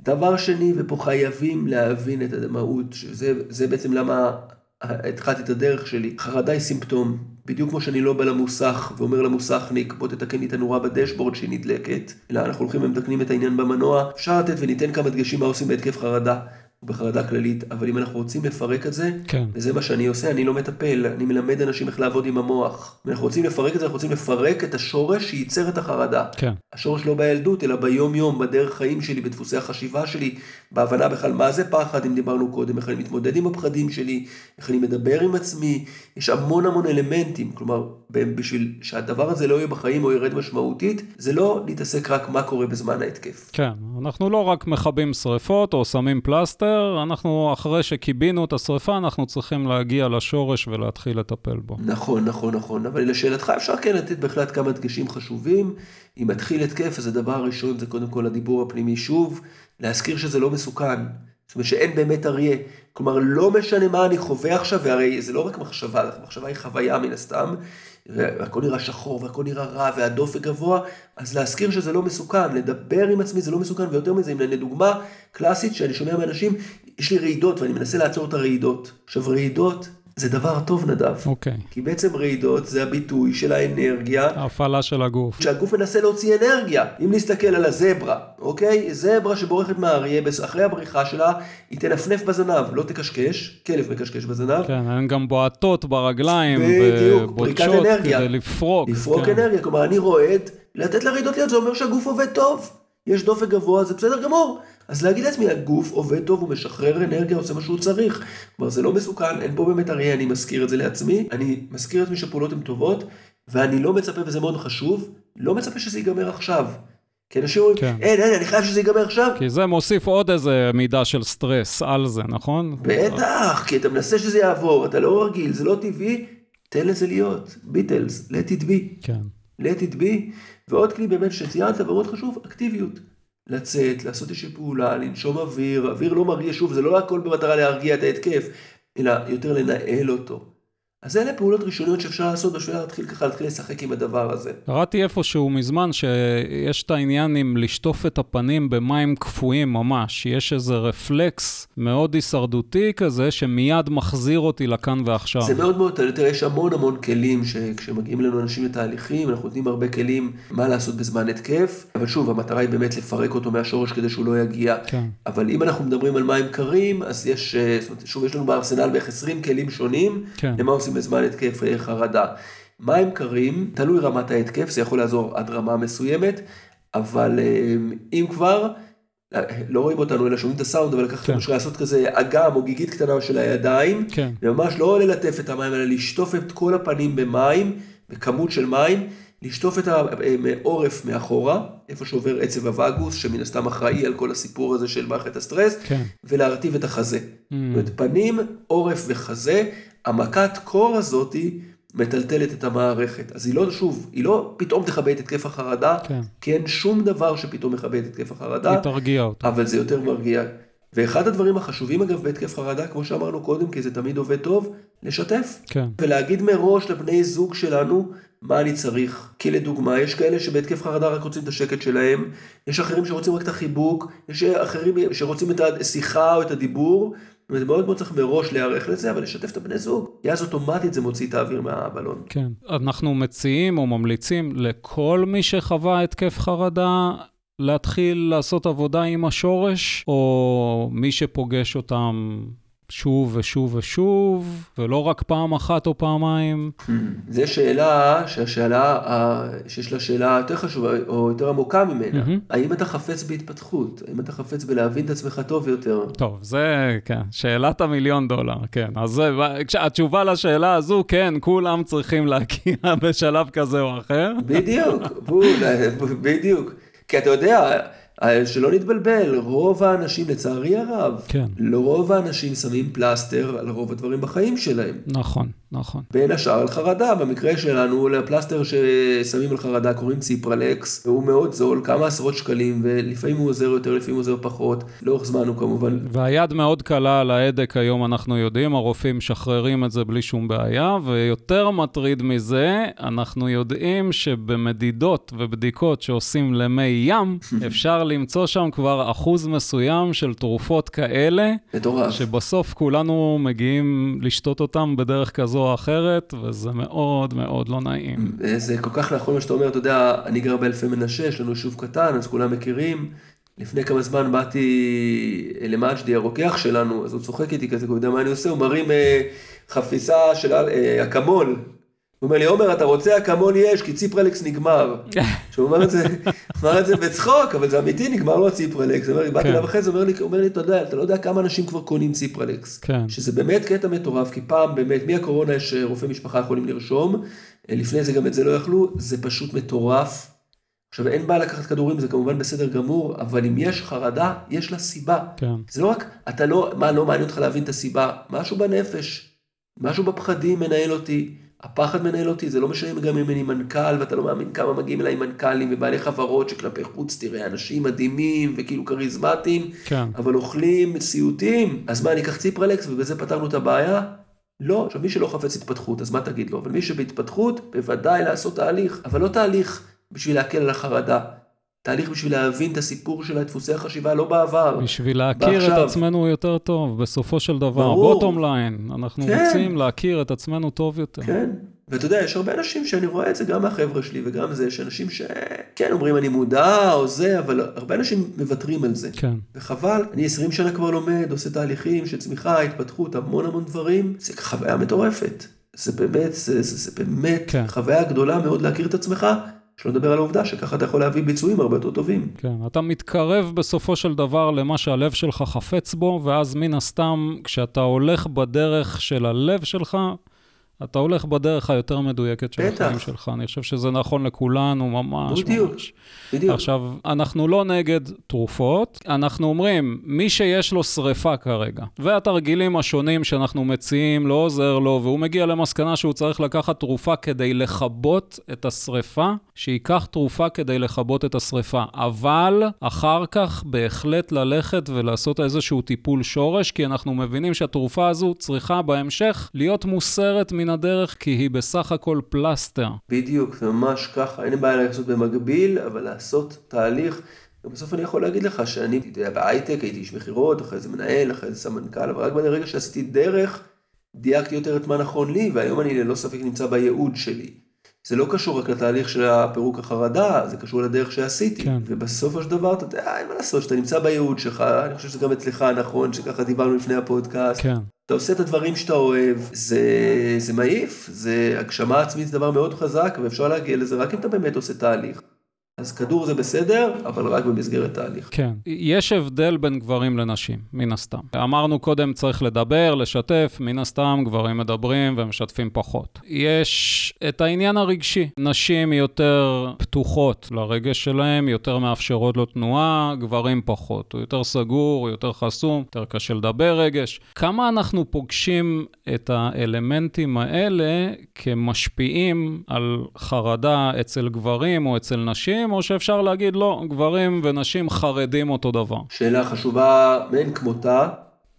דבר שני, ופה חייבים להבין את המהות, שזה בעצם למה התחלתי את הדרך שלי. חרדה היא סימפטום. בדיוק כמו שאני לא בא למוסך ואומר למוסכניק, בוא תתקן לי את הנורה בדשבורד שהיא נדלקת, אלא אנחנו הולכים ומתקנים את העניין במנוע. אפשר לתת וניתן כמה דגשים מה עושים בהתקף חרדה. בחרדה כללית, אבל אם אנחנו רוצים לפרק את זה, כן. וזה מה שאני עושה, אני לא מטפל, אני מלמד אנשים איך לעבוד עם המוח. אם אנחנו רוצים לפרק את זה, אנחנו רוצים לפרק את השורש שייצר את החרדה. כן. השורש לא בילדות, אלא ביום יום, בדרך חיים שלי, בדפוסי החשיבה שלי, בהבנה בכלל מה זה פחד, אם דיברנו קודם, איך אני מתמודד עם הפחדים שלי, איך אני מדבר עם עצמי, יש המון המון אלמנטים, כלומר, בשביל שהדבר הזה לא יהיה בחיים או ירד משמעותית, זה לא להתעסק רק מה קורה בזמן ההתקף. כן, אנחנו לא רק מכבים שריפות או שמים פלסטר, אנחנו, אחרי שכיבינו את השריפה, אנחנו צריכים להגיע לשורש ולהתחיל לטפל בו. נכון, נכון, נכון, אבל לשאלתך אפשר כן לתת בהחלט כמה דגשים חשובים. אם מתחיל התקף, אז הדבר הראשון זה קודם כל הדיבור הפנימי שוב, להזכיר שזה לא מסוכן. זאת אומרת שאין באמת אריה. כלומר, לא משנה מה אני חווה עכשיו, והרי זה לא רק מחשבה, מחשבה היא חוויה מן הסתם, והכל נראה שחור, והכל נראה רע, והדופק גבוה, אז להזכיר שזה לא מסוכן, לדבר עם עצמי זה לא מסוכן, ויותר מזה, אם לדוגמה קלאסית שאני שומע מאנשים, יש לי רעידות ואני מנסה לעצור את הרעידות. עכשיו, רעידות זה דבר טוב, נדב. אוקיי. Okay. כי בעצם רעידות זה הביטוי של האנרגיה. ההפעלה של הגוף. שהגוף מנסה להוציא אנרגיה. אם נסתכל על הזברה, אוקיי? זברה שבורחת מהאריה, אחרי הבריחה שלה, היא תנפנף בזנב, לא תקשקש, כלב מקשקש בזנב. כן, הן גם בועטות ברגליים, ובוטשות כדי לפרוק. לפרוק כן. אנרגיה, כלומר אני רועד, לתת לרעידות להיות, זה אומר שהגוף עובד טוב. יש דופק גבוה, זה בסדר גמור. אז להגיד לעצמי, הגוף עובד טוב, הוא משחרר אנרגיה, עושה מה שהוא צריך. כלומר, זה לא מסוכן, אין פה באמת אריה, אני מזכיר את זה לעצמי. אני מזכיר לעצמי שהפעולות הן טובות, ואני לא מצפה, וזה מאוד חשוב, לא מצפה שזה ייגמר עכשיו. כי אנשים אומרים, כן. אין, אין, אני חייב שזה ייגמר עכשיו. כי זה מוסיף עוד איזה מידה של סטרס על זה, נכון? בטח, כי אתה מנסה שזה יעבור, אתה לא רגיל, זה לא טבעי, תן לזה להיות. ביטלס, let it be. כן. let it be. ועוד כלי באמת שציינת, ומאוד חשוב, אקטיביות. לצאת, לעשות איזושהי פעולה, לנשום אוויר, אוויר לא מרגיע, שוב, זה לא הכל במטרה להרגיע את ההתקף, אלא יותר לנהל אותו. אז אלה פעולות ראשוניות שאפשר לעשות בשביל להתחיל ככה, להתחיל לשחק עם הדבר הזה. קראתי איפשהו מזמן שיש את העניין עם לשטוף את הפנים במים קפואים ממש. יש איזה רפלקס מאוד הישרדותי כזה, שמיד מחזיר אותי לכאן ועכשיו. זה מאוד מאוד, תראה, יש המון המון כלים שכשמגיעים אלינו אנשים לתהליכים, אנחנו נותנים הרבה כלים מה לעשות בזמן התקף, אבל שוב, המטרה היא באמת לפרק אותו מהשורש כדי שהוא לא יגיע. כן. אבל אם אנחנו מדברים על מים קרים, אז יש, אה, זאת אומרת, שוב, יש לנו בארסנל בערך 20 כלים שונים, כן. למה עושים בזמן התקף אה, חרדה. מים קרים, תלוי רמת ההתקף, זה יכול לעזור עד רמה מסוימת, אבל אה, אם כבר, לא רואים אותנו אלא שומעים את הסאונד, אבל לקחת כן. לעשות כזה אגם או גיגית קטנה של הידיים, כן. וממש לא ללטף את המים, אלא לשטוף את כל הפנים במים, בכמות של מים, לשטוף את העורף מאחורה, איפה שעובר עצב הווגוס, שמן הסתם אחראי על כל הסיפור הזה של מערכת הסטרס, כן. ולהרטיב את החזה. Mm. זאת אומרת, פנים, עורף וחזה, המכת קור הזאתי מטלטלת את המערכת. אז היא לא, שוב, היא לא פתאום תכבה את התקף החרדה, כן. כי אין שום דבר שפתאום מכבה את התקף החרדה, היא תרגיע אותו. אבל זה יותר מרגיע. ואחד הדברים החשובים אגב בהתקף חרדה, כמו שאמרנו קודם, כי זה תמיד עובד טוב, לשתף. כן. ולהגיד מראש לבני זוג שלנו מה אני צריך. כי לדוגמה, יש כאלה שבהתקף חרדה רק רוצים את השקט שלהם, יש אחרים שרוצים רק את החיבוק, יש אחרים שרוצים את השיחה או את הדיבור. זאת אומרת, מאוד מאוד צריך מראש להיערך לזה, אבל לשתף את הבני זוג, כי אז אוטומטית זה מוציא את האוויר מהבלון. כן. אנחנו מציעים או ממליצים לכל מי שחווה התקף חרדה להתחיל לעשות עבודה עם השורש, או מי שפוגש אותם שוב ושוב ושוב, ולא רק פעם אחת או פעמיים. זו שאלה שהשאלה, שיש לה שאלה יותר חשובה או יותר עמוקה ממנה. מהמם. האם אתה חפץ בהתפתחות? האם אתה חפץ בלהבין את עצמך טוב יותר? טוב, זה, כן, שאלת המיליון דולר, כן. אז זה, התשובה לשאלה הזו, כן, כולם צריכים להגיע בשלב כזה או אחר. בדיוק, בול, בדיוק. כי אתה יודע, שלא נתבלבל, רוב האנשים, לצערי הרב, כן. לא רוב האנשים שמים פלסטר על רוב הדברים בחיים שלהם. נכון, נכון. בין השאר על חרדה, במקרה שלנו, לפלסטר ששמים על חרדה קוראים ציפרלקס, הוא מאוד זול, כמה עשרות שקלים, ולפעמים הוא עוזר יותר, לפעמים הוא עוזר פחות, לאורך זמן הוא כמובן והיד מאוד קלה על ההדק היום, אנחנו יודעים, הרופאים משחררים את זה בלי שום בעיה, ויותר מטריד מזה, אנחנו יודעים שבמדידות ובדיקות שעושים למי ים, אפשר למצוא שם כבר אחוז מסוים של תרופות כאלה, מטורף. שבסוף כולנו מגיעים לשתות אותם בדרך כזו או אחרת, וזה מאוד מאוד לא נעים. זה כל כך נכון מה שאתה אומר, אתה יודע, אני גר באלפי מנשה, יש לנו יישוב קטן, אז כולם מכירים. לפני כמה זמן באתי למג'די, הרוקח שלנו, אז הוא צוחק איתי כזה, הוא יודע מה אני עושה, הוא מרים אה, חפיסה של אה, אקמול. הוא אומר לי, עומר, אתה רוצה אקמול יש, כי ציפרלקס נגמר. שהוא אומר את זה, אמר את זה בצחוק, אבל זה אמיתי, נגמר לו הציפרלקס. הוא אומר לי, באתי. אליו אחרי זה, הוא אומר לי, הוא אומר לי, אתה יודע, אתה לא יודע כמה אנשים כבר קונים ציפרלקס. כן. שזה באמת קטע מטורף, כי פעם באמת, מהקורונה יש אה, רופאי משפחה יכולים לרשום, אה, לפני זה גם את זה לא יכלו, זה פשוט מטורף. עכשיו, אין בעיה לקחת כדורים, זה כמובן בסדר גמור, אבל אם יש חרדה, יש לה סיבה. כן. זה לא רק, אתה לא, מה, לא מעניין אותך להבין את הסיבה, משהו בנפש, משהו בפחדים מנהל אותי, הפחד מנהל אותי, זה לא משנה גם אם אני מנכ"ל, ואתה לא מאמין כמה מגיעים אליי מנכ"לים ובעלי חברות שכלפי חוץ, תראה, אנשים מדהימים וכאילו כריזמטיים, כן. אבל אוכלים סיוטים, אז מה, אני אקח ציפרלקס ובזה פתרנו את הבעיה? לא, עכשיו מי שלא חפץ התפתחות, אז מה תגיד לו? אבל מי שבהתפתחות, בוודאי לעשות תהליך, אבל לא תהליך בשביל להקל על החרדה, תהליך בשביל להבין את הסיפור של דפוסי החשיבה, לא בעבר. בשביל להכיר את ועכשיו. עצמנו יותר טוב, בסופו של דבר, ברור. בוטום ליין, אנחנו כן. רוצים להכיר את עצמנו טוב יותר. כן, ואתה יודע, יש הרבה אנשים שאני רואה את זה גם מהחבר'ה שלי וגם זה, יש אנשים שכן אומרים אני מודע או זה, אבל הרבה אנשים מוותרים על זה. כן, וחבל, אני 20 שנה כבר לומד, עושה תהליכים של צמיחה, התפתחות, המון המון דברים, זה חוויה מטורפת. זה באמת, זה, זה, זה באמת כן. חוויה גדולה מאוד להכיר את עצמך, שלא לדבר על העובדה שככה אתה יכול להביא ביצועים הרבה יותר טובים. כן. אתה מתקרב בסופו של דבר למה שהלב שלך חפץ בו, ואז מן הסתם, כשאתה הולך בדרך של הלב שלך, אתה הולך בדרך היותר מדויקת של בטח. החיים שלך. אני חושב שזה נכון לכולנו, ממש בדיוק. ממש. בדיוק. עכשיו, אנחנו לא נגד תרופות, אנחנו אומרים, מי שיש לו שריפה כרגע, והתרגילים השונים שאנחנו מציעים לא עוזר לו, והוא מגיע למסקנה שהוא צריך לקחת תרופה כדי לכבות את השריפה, שייקח תרופה כדי לכבות את השריפה. אבל אחר כך בהחלט ללכת ולעשות איזשהו טיפול שורש, כי אנחנו מבינים שהתרופה הזו צריכה בהמשך להיות מוסרת מן מן הדרך, כי היא בסך הכל פלסטר. בדיוק, זה ממש ככה, אין לי בעיה לעשות במקביל, אבל לעשות תהליך. ובסוף אני יכול להגיד לך שאני, אתה יודע, בהייטק הייתי איש מכירות, אחרי זה מנהל, אחרי זה סמנכ"ל, אבל רק ברגע שעשיתי דרך, דייקתי יותר את מה נכון לי, והיום אני ללא ספק נמצא בייעוד שלי. זה לא קשור רק לתהליך של הפירוק החרדה, זה קשור לדרך שעשיתי. כן. ובסופו של דבר, אתה יודע, אין מה לעשות, שאתה נמצא בייעוד שלך, אני חושב שזה גם אצלך נכון, שככה דיברנו לפני הפודקאסט. כן. אתה עושה את הדברים שאתה אוהב, זה, זה מעיף, זה הגשמה עצמית זה דבר מאוד חזק, ואפשר להגיע לזה רק אם אתה באמת עושה תהליך. אז כדור זה בסדר, אבל רק במסגרת תהליך. כן. יש הבדל בין גברים לנשים, מן הסתם. אמרנו קודם, צריך לדבר, לשתף, מן הסתם גברים מדברים ומשתפים פחות. יש את העניין הרגשי. נשים יותר פתוחות לרגש שלהם, יותר מאפשרות לו תנועה, גברים פחות. הוא יותר סגור, הוא יותר חסום, יותר קשה לדבר רגש. כמה אנחנו פוגשים את האלמנטים האלה כמשפיעים על חרדה אצל גברים או אצל נשים? או שאפשר להגיד לא, גברים ונשים חרדים אותו דבר. שאלה חשובה מאין כמותה,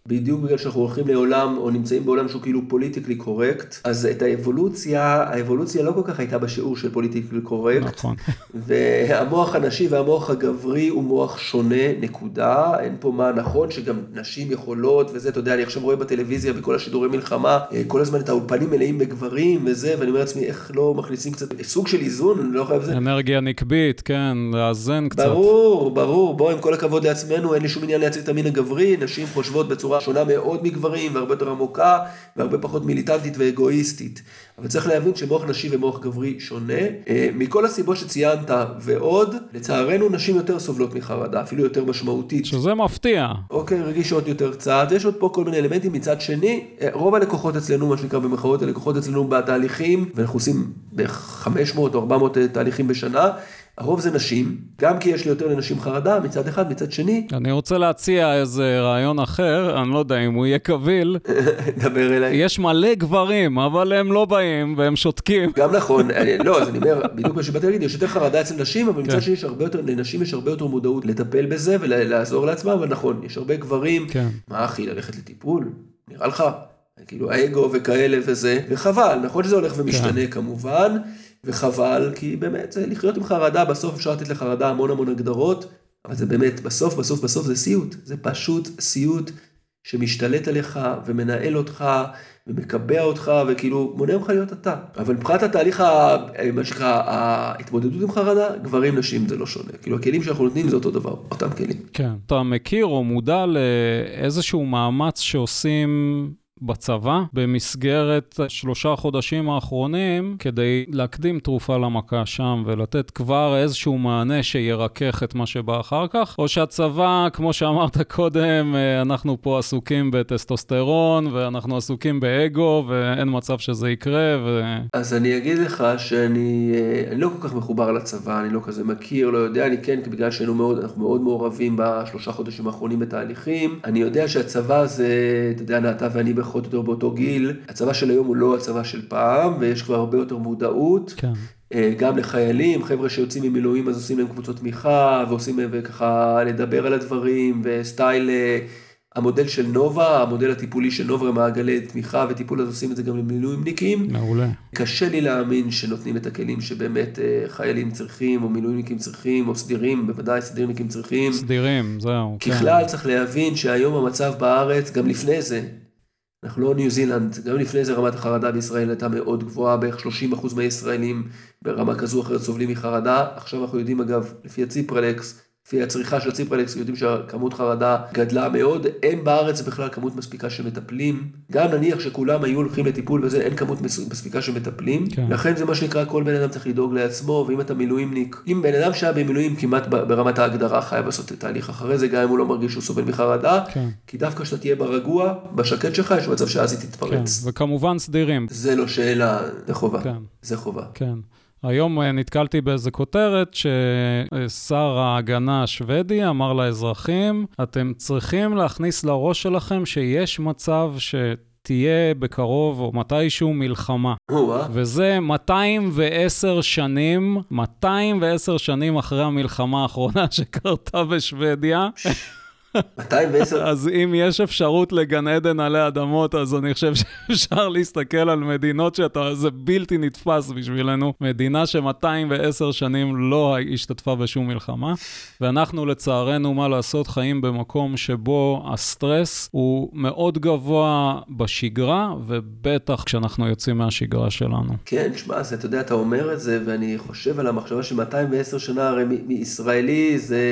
בדיוק בגלל שאנחנו הולכים לעולם, או נמצאים בעולם שהוא כאילו politically correct, אז את האבולוציה, האבולוציה לא כל כך הייתה בשיעור של politically correct. נכון. והמוח הנשי והמוח הגברי הוא מוח שונה, נקודה. אין פה מה נכון, שגם נשים יכולות, וזה, אתה יודע, אני עכשיו רואה בטלוויזיה בכל השידורי מלחמה, אה, כל הזמן את האולפנים מלאים בגברים וזה, ואני אומר לעצמי, איך לא מכניסים קצת סוג של איזון, אני לא חייב זה. אנרגיה נקבית, כן, לאזן קצת. ברור, ברור, בוא, עם כל הכבוד לעצמנו, אין לי שום עניין להציג את המין הגברי, נשים חושבות בצורה שונה מאוד מגברים, והרבה יותר עמוקה, והרבה פחות מיליטנטית ואגואיסטית. אבל צריך להבין שמוח נשי ומוח גברי שונה. אה, מכל הסיבות שציינת ועוד, לצערנו נשים יותר סובלות מחרדה, אפילו יותר משמעותית. שזה מפתיע. אוקיי, רגישות יותר קצת, יש עוד פה כל מיני אלמנטים מצד שני, אה, רוב הלקוחות אצלנו, מה שנקרא במחאות, הלקוחות אצלנו בתהליכים, ואנחנו עושים בערך 500 או 400 תהליכים בשנה, הרוב זה נשים, גם כי יש לי יותר לנשים חרדה מצד אחד, מצד שני. אני רוצה להציע איזה רעיון אחר, אני לא יודע אם הוא יהיה קביל. דבר אליי. יש מלא גברים, אבל הם לא באים והם שותקים. גם נכון, אני- לא, אז אני אומר, בדיוק מה שבאתי להגיד, יש יותר חרדה אצל נשים, אבל כן. מצד שני יש הרבה יותר, לנשים יש הרבה יותר מודעות לטפל בזה ולעזור לעצמם, אבל נכון, יש הרבה גברים, כן. מה אחי, ללכת לטיפול? נראה לך? כאילו האגו וכאלה וזה, וחבל, נכון שזה הולך ומשתנה כן. כמובן, וחבל, כי באמת זה לחיות עם חרדה, בסוף אפשר לתת לחרדה המון המון הגדרות, אבל זה באמת, בסוף בסוף בסוף זה סיוט, זה פשוט סיוט שמשתלט עליך ומנהל אותך ומקבע אותך וכאילו מונע ממך להיות אתה. אבל מבחינת התהליך, ה- מה שנקרא, ההתמודדות עם חרדה, גברים נשים זה לא שונה. כאילו הכלים שאנחנו נותנים זה אותו דבר, אותם כלים. כן. אתה מכיר או מודע לאיזשהו מאמץ שעושים בצבא במסגרת שלושה חודשים האחרונים כדי להקדים תרופה למכה שם ולתת כבר איזשהו מענה שירכך את מה שבא אחר כך, או שהצבא, כמו שאמרת קודם, אה, אנחנו פה עסוקים בטסטוסטרון ואנחנו עסוקים באגו ואין מצב שזה יקרה ו... אז אני אגיד לך שאני אה, לא כל כך מחובר לצבא, אני לא כזה מכיר, לא יודע, אני כן, בגלל שהיינו מאוד, מאוד מעורבים בשלושה חודשים האחרונים בתהליכים. אני יודע שהצבא זה, אתה יודע, אתה ואני פחות או יותר באותו גיל, הצבא של היום הוא לא הצבא של פעם, ויש כבר הרבה יותר מודעות. כן. אה, גם לחיילים, חבר'ה שיוצאים ממילואים אז עושים להם קבוצות תמיכה, ועושים להם וככה לדבר על הדברים, וסטייל אה, המודל של נובה, המודל הטיפולי של נובה, מעגלי תמיכה וטיפול, אז עושים את זה גם למילואימניקים. מעולה. קשה לי להאמין שנותנים את הכלים שבאמת אה, חיילים צריכים, או מילואימניקים צריכים, או סדירים, בוודאי סדירניקים צריכים. סדירים, זהו. כן. ככלל צריך להבין שהיום המצב בארץ, גם לפני זה, אנחנו לא ניו זילנד, גם לפני זה רמת החרדה בישראל הייתה מאוד גבוהה, בערך 30% מהישראלים ברמה כזו או אחרת סובלים מחרדה. עכשיו אנחנו יודעים אגב, לפי הציפרלקס, לפי הצריכה של ציפרלקס, יודעים שהכמות חרדה גדלה מאוד, אין בארץ בכלל כמות מספיקה של מטפלים. גם נניח שכולם היו הולכים לטיפול וזה, אין כמות מס- מספיקה של מטפלים. כן. לכן זה מה שנקרא, כל בן אדם צריך לדאוג לעצמו, ואם אתה מילואימניק, אם בן אדם שהיה במילואים כמעט ברמת ההגדרה חייב לעשות את התהליך אחרי זה, גם אם הוא לא מרגיש שהוא סובל מחרדה, כן. כי דווקא כשאתה תהיה ברגוע, בשקט שלך, יש מצב שאז היא כן, תתפרץ. וכמובן סדירים. זה לא שאלה, זה חובה. כן. זה חובה. כן. היום אה, נתקלתי באיזה כותרת ששר ההגנה השוודי אמר לאזרחים, אתם צריכים להכניס לראש שלכם שיש מצב שתהיה בקרוב או מתישהו מלחמה. וזה 210 שנים, 210 שנים אחרי המלחמה האחרונה שקרתה בשוודיה. 210... אז אם יש אפשרות לגן עדן עלי אדמות, אז אני חושב שאפשר להסתכל על מדינות שאתה, זה בלתי נתפס בשבילנו. מדינה ש-210 שנים לא השתתפה בשום מלחמה, ואנחנו לצערנו, מה לעשות, חיים במקום שבו הסטרס הוא מאוד גבוה בשגרה, ובטח כשאנחנו יוצאים מהשגרה שלנו. כן, שמע, אתה יודע, אתה אומר את זה, ואני חושב על המחשבה ש-210 שנה, הרי מישראלי זה...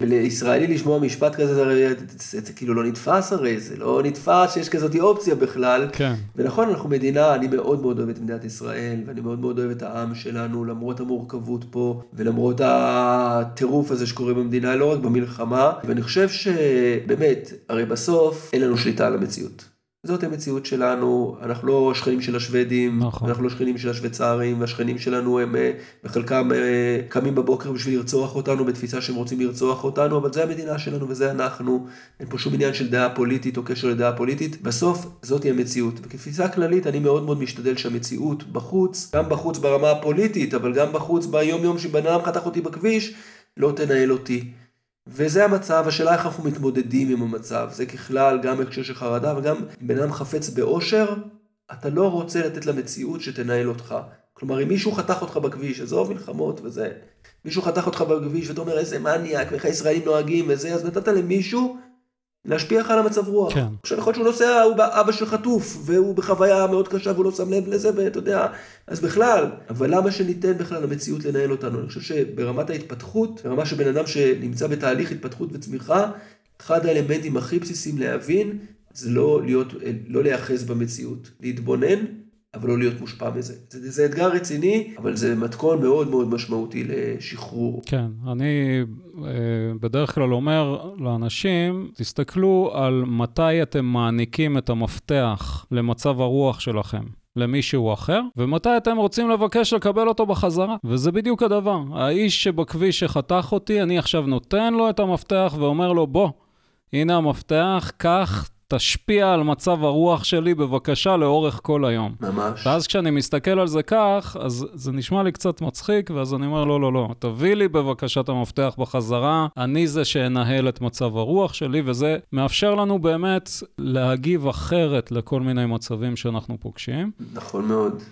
לישראלי לשמוע משפט כזה, זה, זה, זה, זה כאילו לא נתפס הרי, זה לא נתפס שיש כזאת אופציה בכלל. כן. ונכון, אנחנו מדינה, אני מאוד מאוד אוהב את מדינת ישראל, ואני מאוד מאוד אוהב את העם שלנו, למרות המורכבות פה, ולמרות הטירוף הזה שקורה במדינה, לא רק במלחמה, ואני חושב שבאמת, הרי בסוף אין לנו שליטה על המציאות. זאת המציאות שלנו, אנחנו לא שכנים של השוודים, נכון. אנחנו לא שכנים של השוויצרים, והשכנים שלנו הם אה, בחלקם אה, קמים בבוקר בשביל לרצוח אותנו בתפיסה שהם רוצים לרצוח אותנו, אבל זה המדינה שלנו וזה אנחנו, אין פה שום עניין של דעה פוליטית או קשר לדעה פוליטית, בסוף זאתי המציאות. וכתפיסה כללית אני מאוד מאוד משתדל שהמציאות בחוץ, גם בחוץ ברמה הפוליטית, אבל גם בחוץ ביום יום שבן אדם חתך אותי בכביש, לא תנהל אותי. וזה המצב, השאלה איך אנחנו מתמודדים עם המצב, זה ככלל גם בהקשר של חרדה וגם אם בן אדם חפץ באושר, אתה לא רוצה לתת למציאות שתנהל אותך. כלומר, אם מישהו חתך אותך בכביש, עזוב מלחמות וזה, מישהו חתך אותך בכביש ואתה אומר איזה מניאק ואיך הישראלים נוהגים וזה, אז נתת למישהו להשפיע לך על המצב רוח. כן. עכשיו יכול להיות שהוא נוסע, הוא אבא של חטוף, והוא בחוויה מאוד קשה והוא לא שם לב לזה, ואתה יודע, אז בכלל, אבל למה שניתן בכלל למציאות לנהל אותנו? אני חושב שברמת ההתפתחות, ברמה של בן אדם שנמצא בתהליך התפתחות וצמיחה, אחד האלמנטים הכי בסיסיים להבין, זה לא להיות, לא להיאחז במציאות, להתבונן אבל לא להיות מושפע מזה. זה, זה אתגר רציני, אבל זה מתכון מאוד מאוד משמעותי לשחרור. כן, אני אה, בדרך כלל אומר לאנשים, תסתכלו על מתי אתם מעניקים את המפתח למצב הרוח שלכם. למישהו אחר, ומתי אתם רוצים לבקש לקבל אותו בחזרה. וזה בדיוק הדבר. האיש שבכביש שחתך אותי, אני עכשיו נותן לו את המפתח ואומר לו, בוא, הנה המפתח, קח, תשפיע על מצב הרוח שלי בבקשה לאורך כל היום. ממש. ואז כשאני מסתכל על זה כך, אז זה נשמע לי קצת מצחיק, ואז אני אומר, לא, לא, לא, תביא לי בבקשה את המפתח בחזרה, אני זה שאנהל את מצב הרוח שלי, וזה מאפשר לנו באמת להגיב אחרת לכל מיני מצבים שאנחנו פוגשים. נכון מאוד.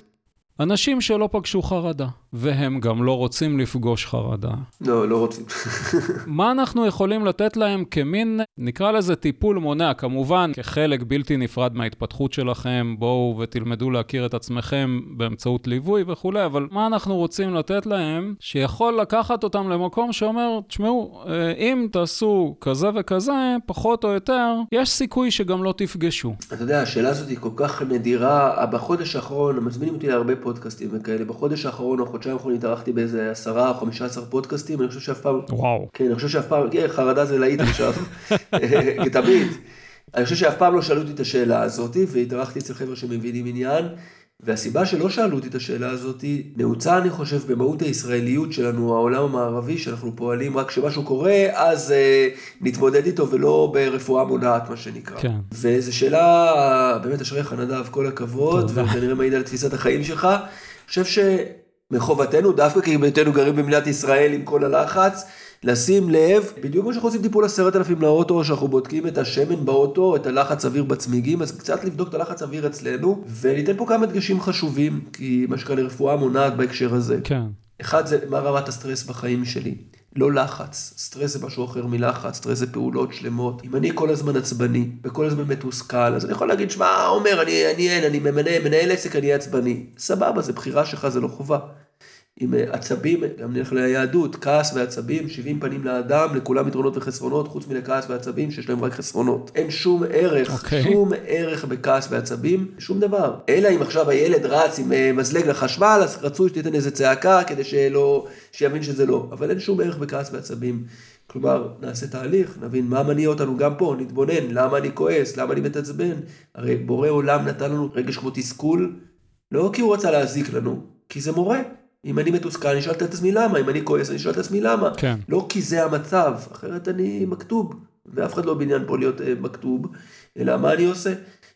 אנשים שלא פגשו חרדה, והם גם לא רוצים לפגוש חרדה. לא, לא רוצים. מה אנחנו יכולים לתת להם כמין, נקרא לזה טיפול מונע, כמובן כחלק בלתי נפרד מההתפתחות שלכם, בואו ותלמדו להכיר את עצמכם באמצעות ליווי וכולי, אבל מה אנחנו רוצים לתת להם שיכול לקחת אותם למקום שאומר, תשמעו, אה, אם תעשו כזה וכזה, פחות או יותר, יש סיכוי שגם לא תפגשו. אתה יודע, השאלה הזאת היא כל כך נדירה, בחודש האחרון, מזמינים אותי להרבה פודקאסטים וכאלה, בחודש האחרון או חודשיים האחרונים התארחתי באיזה עשרה או חמישה עשר פודקאסטים, אני חושב שאף פעם, וואו. כן, אני חושב שאף פעם, כן, חרדה זה להיט עכשיו, תמיד. אני חושב שאף פעם לא שאלו אותי את השאלה הזאת, והתארחתי אצל חבר'ה שמבינים עניין, והסיבה שלא שאלו אותי את השאלה הזאת, נעוצה, אני חושב, במהות הישראליות שלנו, העולם המערבי, שאנחנו פועלים רק כשמשהו קורה, אז אה, נתמודד איתו ולא ברפואה מונעת, מה שנקרא. כן. וזו שאלה, באמת אשריך נדב, כל הכבוד. וכנראה מעיד על תפיסת החיים שלך. אני חושב שמחובתנו, דווקא כי בהיותנו גרים במדינת ישראל עם כל הלחץ, לשים לב, בדיוק כמו שאנחנו עושים טיפול עשרת אלפים לאוטו, שאנחנו בודקים את השמן באוטו, את הלחץ אוויר בצמיגים, אז קצת לבדוק את הלחץ אוויר אצלנו, וניתן פה כמה דגשים חשובים, כי מה שקרוי רפואה מונעת בהקשר הזה. כן. אחד זה מה רמת הסטרס בחיים שלי. לא לחץ, סטרס זה משהו אחר מלחץ, סטרס זה פעולות שלמות. אם אני כל הזמן עצבני וכל הזמן מתוסכל, אז אני יכול להגיד, שמע, עומר, אני, אני אין, אני ממנה, מנהל עסק, אני עצבני. סבבה, זה בחירה שלך, זה לא חובה. עם אה, עצבים, גם נלך ליהדות, כעס ועצבים, 70 פנים לאדם, לכולם יתרונות וחסרונות, חוץ מלכעס ועצבים שיש להם רק חסרונות. אין שום ערך, אוקיי. שום ערך בכעס ועצבים, שום דבר. אלא אם עכשיו הילד רץ עם אה, מזלג לחשמל, אז רצוי שתיתן איזה צעקה כדי שלא, שיבין שזה לא. אבל אין שום ערך בכעס ועצבים. כלומר, נעשה תהליך, נבין מה מניע אותנו גם פה, נתבונן, למה אני כועס, למה אני מתעצבן. הרי בורא עולם נתן לנו רגש כמו תסכול, לא כי הוא רצה להזיק לנו, כי זה מורה. אם אני מתוסכל, אני אשאל את עצמי למה, אם אני כועס, אני אשאל את עצמי למה. כן. לא כי זה המצב, אחרת אני מכתוב, ואף אחד לא בעניין פה להיות אה, מכתוב, אלא מה אני עושה.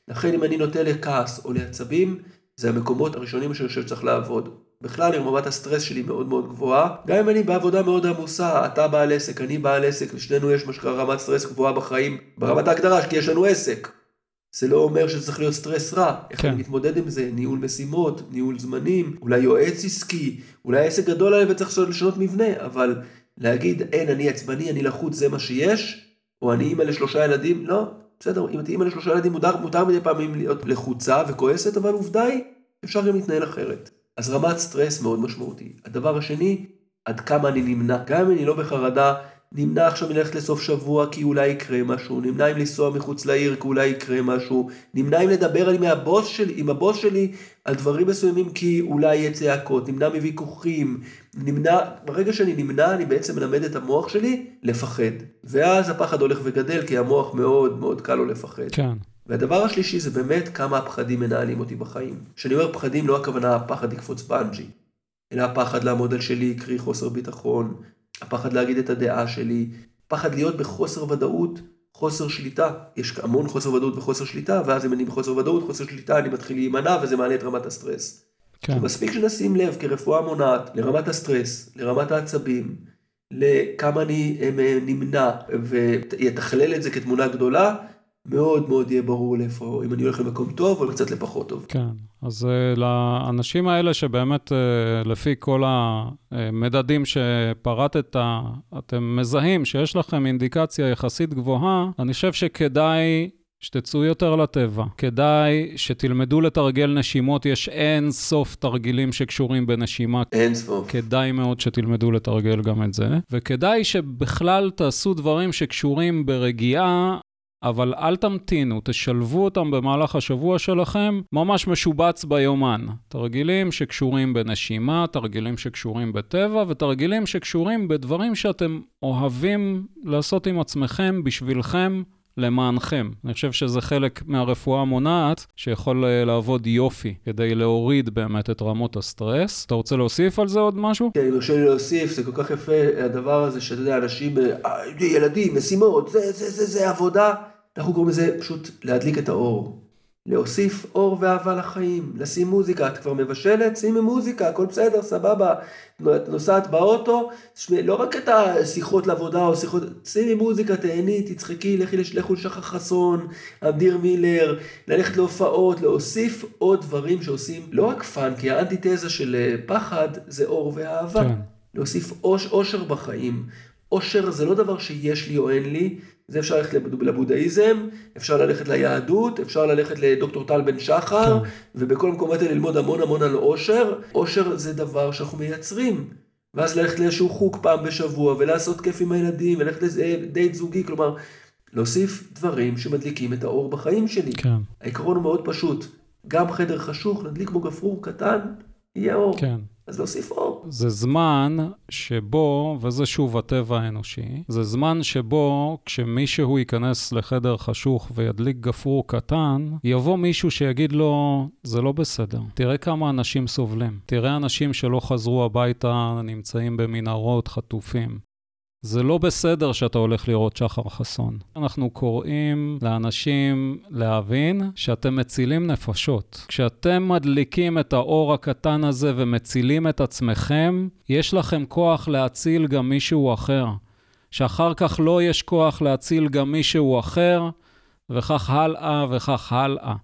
לכן אם אני נוטה לכעס או לעצבים, זה המקומות הראשונים שאני חושב שצריך לעבוד. בכלל, רמת הסטרס שלי מאוד מאוד גבוהה, גם אם אני בעבודה מאוד עמוסה, אתה בעל עסק, אני בעל עסק, לשנינו יש מה שנקרא רמת סטרס גבוהה בחיים, ברמת ההגדרה, כי יש לנו עסק. זה לא אומר שזה צריך להיות סטרס רע. איך כן. אני מתמודד עם זה? ניהול משימות, ניהול זמנים, אולי יועץ עסקי, אולי עסק גדול עליי וצריך לשנות מבנה, אבל להגיד, אין, אני עצבני, אני לחוץ, זה מה שיש, או אני אימא לשלושה ילדים, לא, בסדר, אם את אימא לשלושה ילדים, מותר, מותר מדי פעמים להיות לחוצה וכועסת, אבל עובדה היא, אפשר גם להתנהל אחרת. אז רמת סטרס מאוד משמעותי. הדבר השני, עד כמה אני נמנע. גם אם אני לא בחרדה, נמנע עכשיו מללכת לסוף שבוע כי אולי יקרה משהו, נמנע אם לנסוע מחוץ לעיר כי אולי יקרה משהו, נמנע אם לדבר עם הבוס שלי, עם הבוס שלי על דברים מסוימים כי אולי יהיה צעקות, נמנע מוויכוחים, נמנע, ברגע שאני נמנע אני בעצם מלמד את המוח שלי לפחד. ואז הפחד הולך וגדל כי המוח מאוד מאוד קל לו לפחד. כן. והדבר השלישי זה באמת כמה הפחדים מנהלים אותי בחיים. כשאני אומר פחדים, לא הכוונה הפחד לקפוץ בנג'י, אלא הפחד לעמוד על שלי, קרי חוסר ביטחון, הפחד להגיד את הדעה שלי, פחד להיות בחוסר ודאות, חוסר שליטה. יש המון חוסר ודאות וחוסר שליטה, ואז אם אני בחוסר ודאות, חוסר שליטה, אני מתחיל להימנע וזה מעלה את רמת הסטרס. כן. מספיק שנשים לב כרפואה מונעת לרמת הסטרס, לרמת העצבים, לכמה אני אה, נמנע ויתכלל את זה כתמונה גדולה, מאוד מאוד יהיה ברור לאיפה, אם אני הולך למקום טוב או קצת לפחות טוב. כן, אז uh, לאנשים האלה שבאמת uh, לפי כל המדדים שפרטת, אתם מזהים שיש לכם אינדיקציה יחסית גבוהה, אני חושב שכדאי שתצאו יותר לטבע. כדאי שתלמדו לתרגל נשימות, יש אין סוף תרגילים שקשורים בנשימה. אין סוף. כדאי מאוד שתלמדו לתרגל גם את זה. וכדאי שבכלל תעשו דברים שקשורים ברגיעה. אבל אל תמתינו, תשלבו אותם במהלך השבוע שלכם, ממש משובץ ביומן. תרגילים שקשורים בנשימה, תרגילים שקשורים בטבע, ותרגילים שקשורים בדברים שאתם אוהבים לעשות עם עצמכם, בשבילכם, למענכם. אני חושב שזה חלק מהרפואה המונעת שיכול לעבוד יופי כדי להוריד באמת את רמות הסטרס. אתה רוצה להוסיף על זה עוד משהו? כן, יורשה לי להוסיף, זה כל כך יפה הדבר הזה שאתה יודע, אנשים, ילדים, משימות, זה, זה, זה, זה עבודה. אנחנו קוראים לזה פשוט להדליק את האור. להוסיף אור ואהבה לחיים, לשים מוזיקה, את כבר מבשלת, שימי מוזיקה, הכל בסדר, סבבה. את נוסעת באוטו, לא רק את השיחות לעבודה או שיחות, שימי מוזיקה, תהני, תצחקי, לכי לכו לשחר חסון, אדיר מילר, ללכת להופעות, להוסיף עוד דברים שעושים לא רק fun, כי האנטיתזה של פחד זה אור ואהבה. כן. להוסיף אוש, אושר בחיים. אושר זה לא דבר שיש לי או אין לי, זה אפשר ללכת לבודהיזם, אפשר ללכת ליהדות, אפשר ללכת לדוקטור טל בן שחר, כן. ובכל המקומות האלה ללמוד המון המון על אושר. אושר זה דבר שאנחנו מייצרים. ואז ללכת לאיזשהו חוג פעם בשבוע, ולעשות כיף עם הילדים, וללכת לדייט זוגי, כלומר, להוסיף דברים שמדליקים את האור בחיים שלי. כן. העיקרון הוא מאוד פשוט. גם חדר חשוך, נדליק בו גפרור קטן, יהיה אור. כן. אז להוסיף אור. זה זמן שבו, וזה שוב הטבע האנושי, זה זמן שבו כשמישהו ייכנס לחדר חשוך וידליק גפרור קטן, יבוא מישהו שיגיד לו, זה לא בסדר. תראה כמה אנשים סובלים. תראה אנשים שלא חזרו הביתה, נמצאים במנהרות, חטופים. זה לא בסדר שאתה הולך לראות שחר חסון. אנחנו קוראים לאנשים להבין שאתם מצילים נפשות. כשאתם מדליקים את האור הקטן הזה ומצילים את עצמכם, יש לכם כוח להציל גם מישהו אחר. שאחר כך לא יש כוח להציל גם מישהו אחר, וכך הלאה וכך הלאה.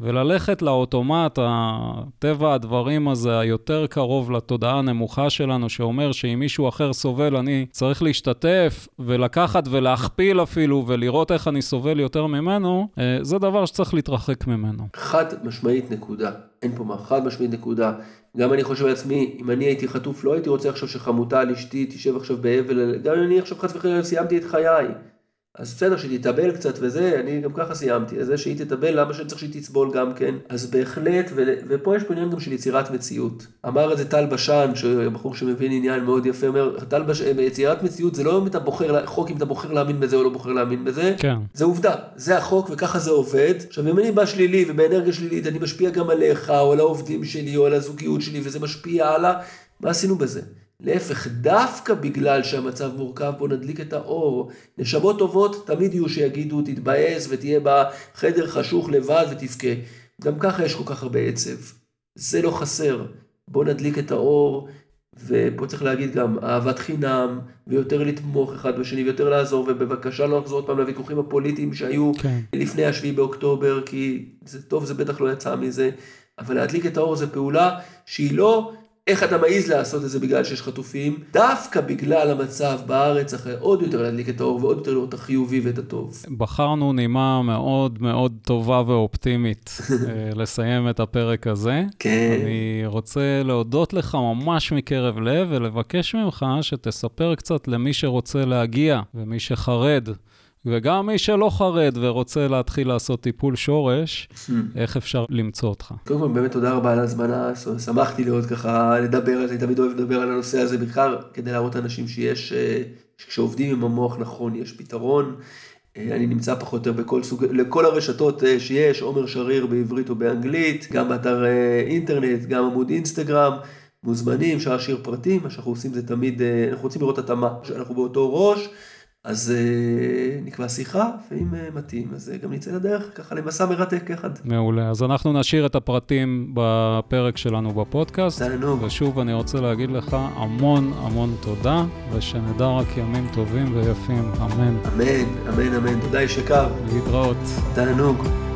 וללכת לאוטומט, הטבע הדברים הזה, היותר קרוב לתודעה הנמוכה שלנו, שאומר שאם מישהו אחר סובל, אני צריך להשתתף ולקחת ולהכפיל אפילו, ולראות איך אני סובל יותר ממנו, אה, זה דבר שצריך להתרחק ממנו. חד משמעית נקודה. אין פה מה, חד משמעית נקודה. גם אני חושב לעצמי, אם אני הייתי חטוף, לא הייתי רוצה עכשיו שחמותה על אשתי תשב עכשיו באבל, גם אם אני עכשיו חס וחלילה סיימתי את חיי. אז בסדר, שהיא תתאבל קצת וזה, אני גם ככה סיימתי, אז זה שהיא תתאבל, למה שאני צריך שהיא תסבול גם כן? אז בהחלט, ו- ופה יש פה עניין גם של יצירת מציאות. אמר את זה טל בשן, בחור שמבין עניין מאוד יפה, אומר, טל בשן, יצירת מציאות זה לא אם אתה בוחר, חוק אם אתה בוחר להאמין בזה או לא בוחר להאמין בזה, כן. זה עובדה, זה החוק וככה זה עובד. עכשיו, אם אני בא שלילי ובאנרגיה שלילית, אני משפיע גם עליך, או על העובדים שלי, או על הזוגיות שלי, וזה משפיע הלאה, מה עשינו בזה? להפך, דווקא בגלל שהמצב מורכב, בוא נדליק את האור. נשמות טובות תמיד יהיו שיגידו, תתבאס ותהיה בחדר חשוך לבד ותבכה. גם ככה יש כל כך הרבה עצב. זה לא חסר. בוא נדליק את האור, ופה צריך להגיד גם אהבת חינם, ויותר לתמוך אחד בשני, ויותר לעזור, ובבקשה לא לחזור עוד פעם לוויכוחים הפוליטיים שהיו כן. לפני השביעי באוקטובר, כי זה טוב, זה בטח לא יצא מזה, אבל להדליק את האור זה פעולה שהיא לא איך אתה מעז לעשות את זה בגלל שיש חטופים, דווקא בגלל המצב בארץ, אחרי עוד יותר להדליק את האור ועוד יותר לראות את החיובי ואת הטוב. בחרנו נימה מאוד מאוד טובה ואופטימית אה, לסיים את הפרק הזה. כן. אני רוצה להודות לך ממש מקרב לב ולבקש ממך שתספר קצת למי שרוצה להגיע ומי שחרד. וגם מי שלא חרד ורוצה להתחיל לעשות טיפול שורש, איך אפשר למצוא אותך. קודם כל, באמת תודה רבה על ההזמנה, שמחתי להיות ככה, לדבר על זה, אני תמיד אוהב לדבר על הנושא הזה, בעיקר כדי להראות לאנשים שיש, אה, כשעובדים עם המוח נכון, יש פתרון. אה, אני נמצא פחות או יותר בכל סוג, לכל הרשתות אה, שיש, עומר שריר בעברית או באנגלית, גם באתר אינטרנט, גם עמוד אינסטגרם. מוזמנים, אפשר להשאיר פרטים, מה שאנחנו עושים זה תמיד, אנחנו רוצים לראות התאמה, שאנחנו באותו ראש. אז uh, נקבע שיחה, ואם uh, מתאים, אז uh, גם נצא לדרך, ככה למסע מרתק יחד. מעולה. אז אנחנו נשאיר את הפרטים בפרק שלנו בפודקאסט. תענוג. ושוב, אני רוצה להגיד לך המון המון תודה, ושנדע רק ימים טובים ויפים. אמן. אמן, אמן, אמן. תודה, איש יקר. להתראות. תענוג.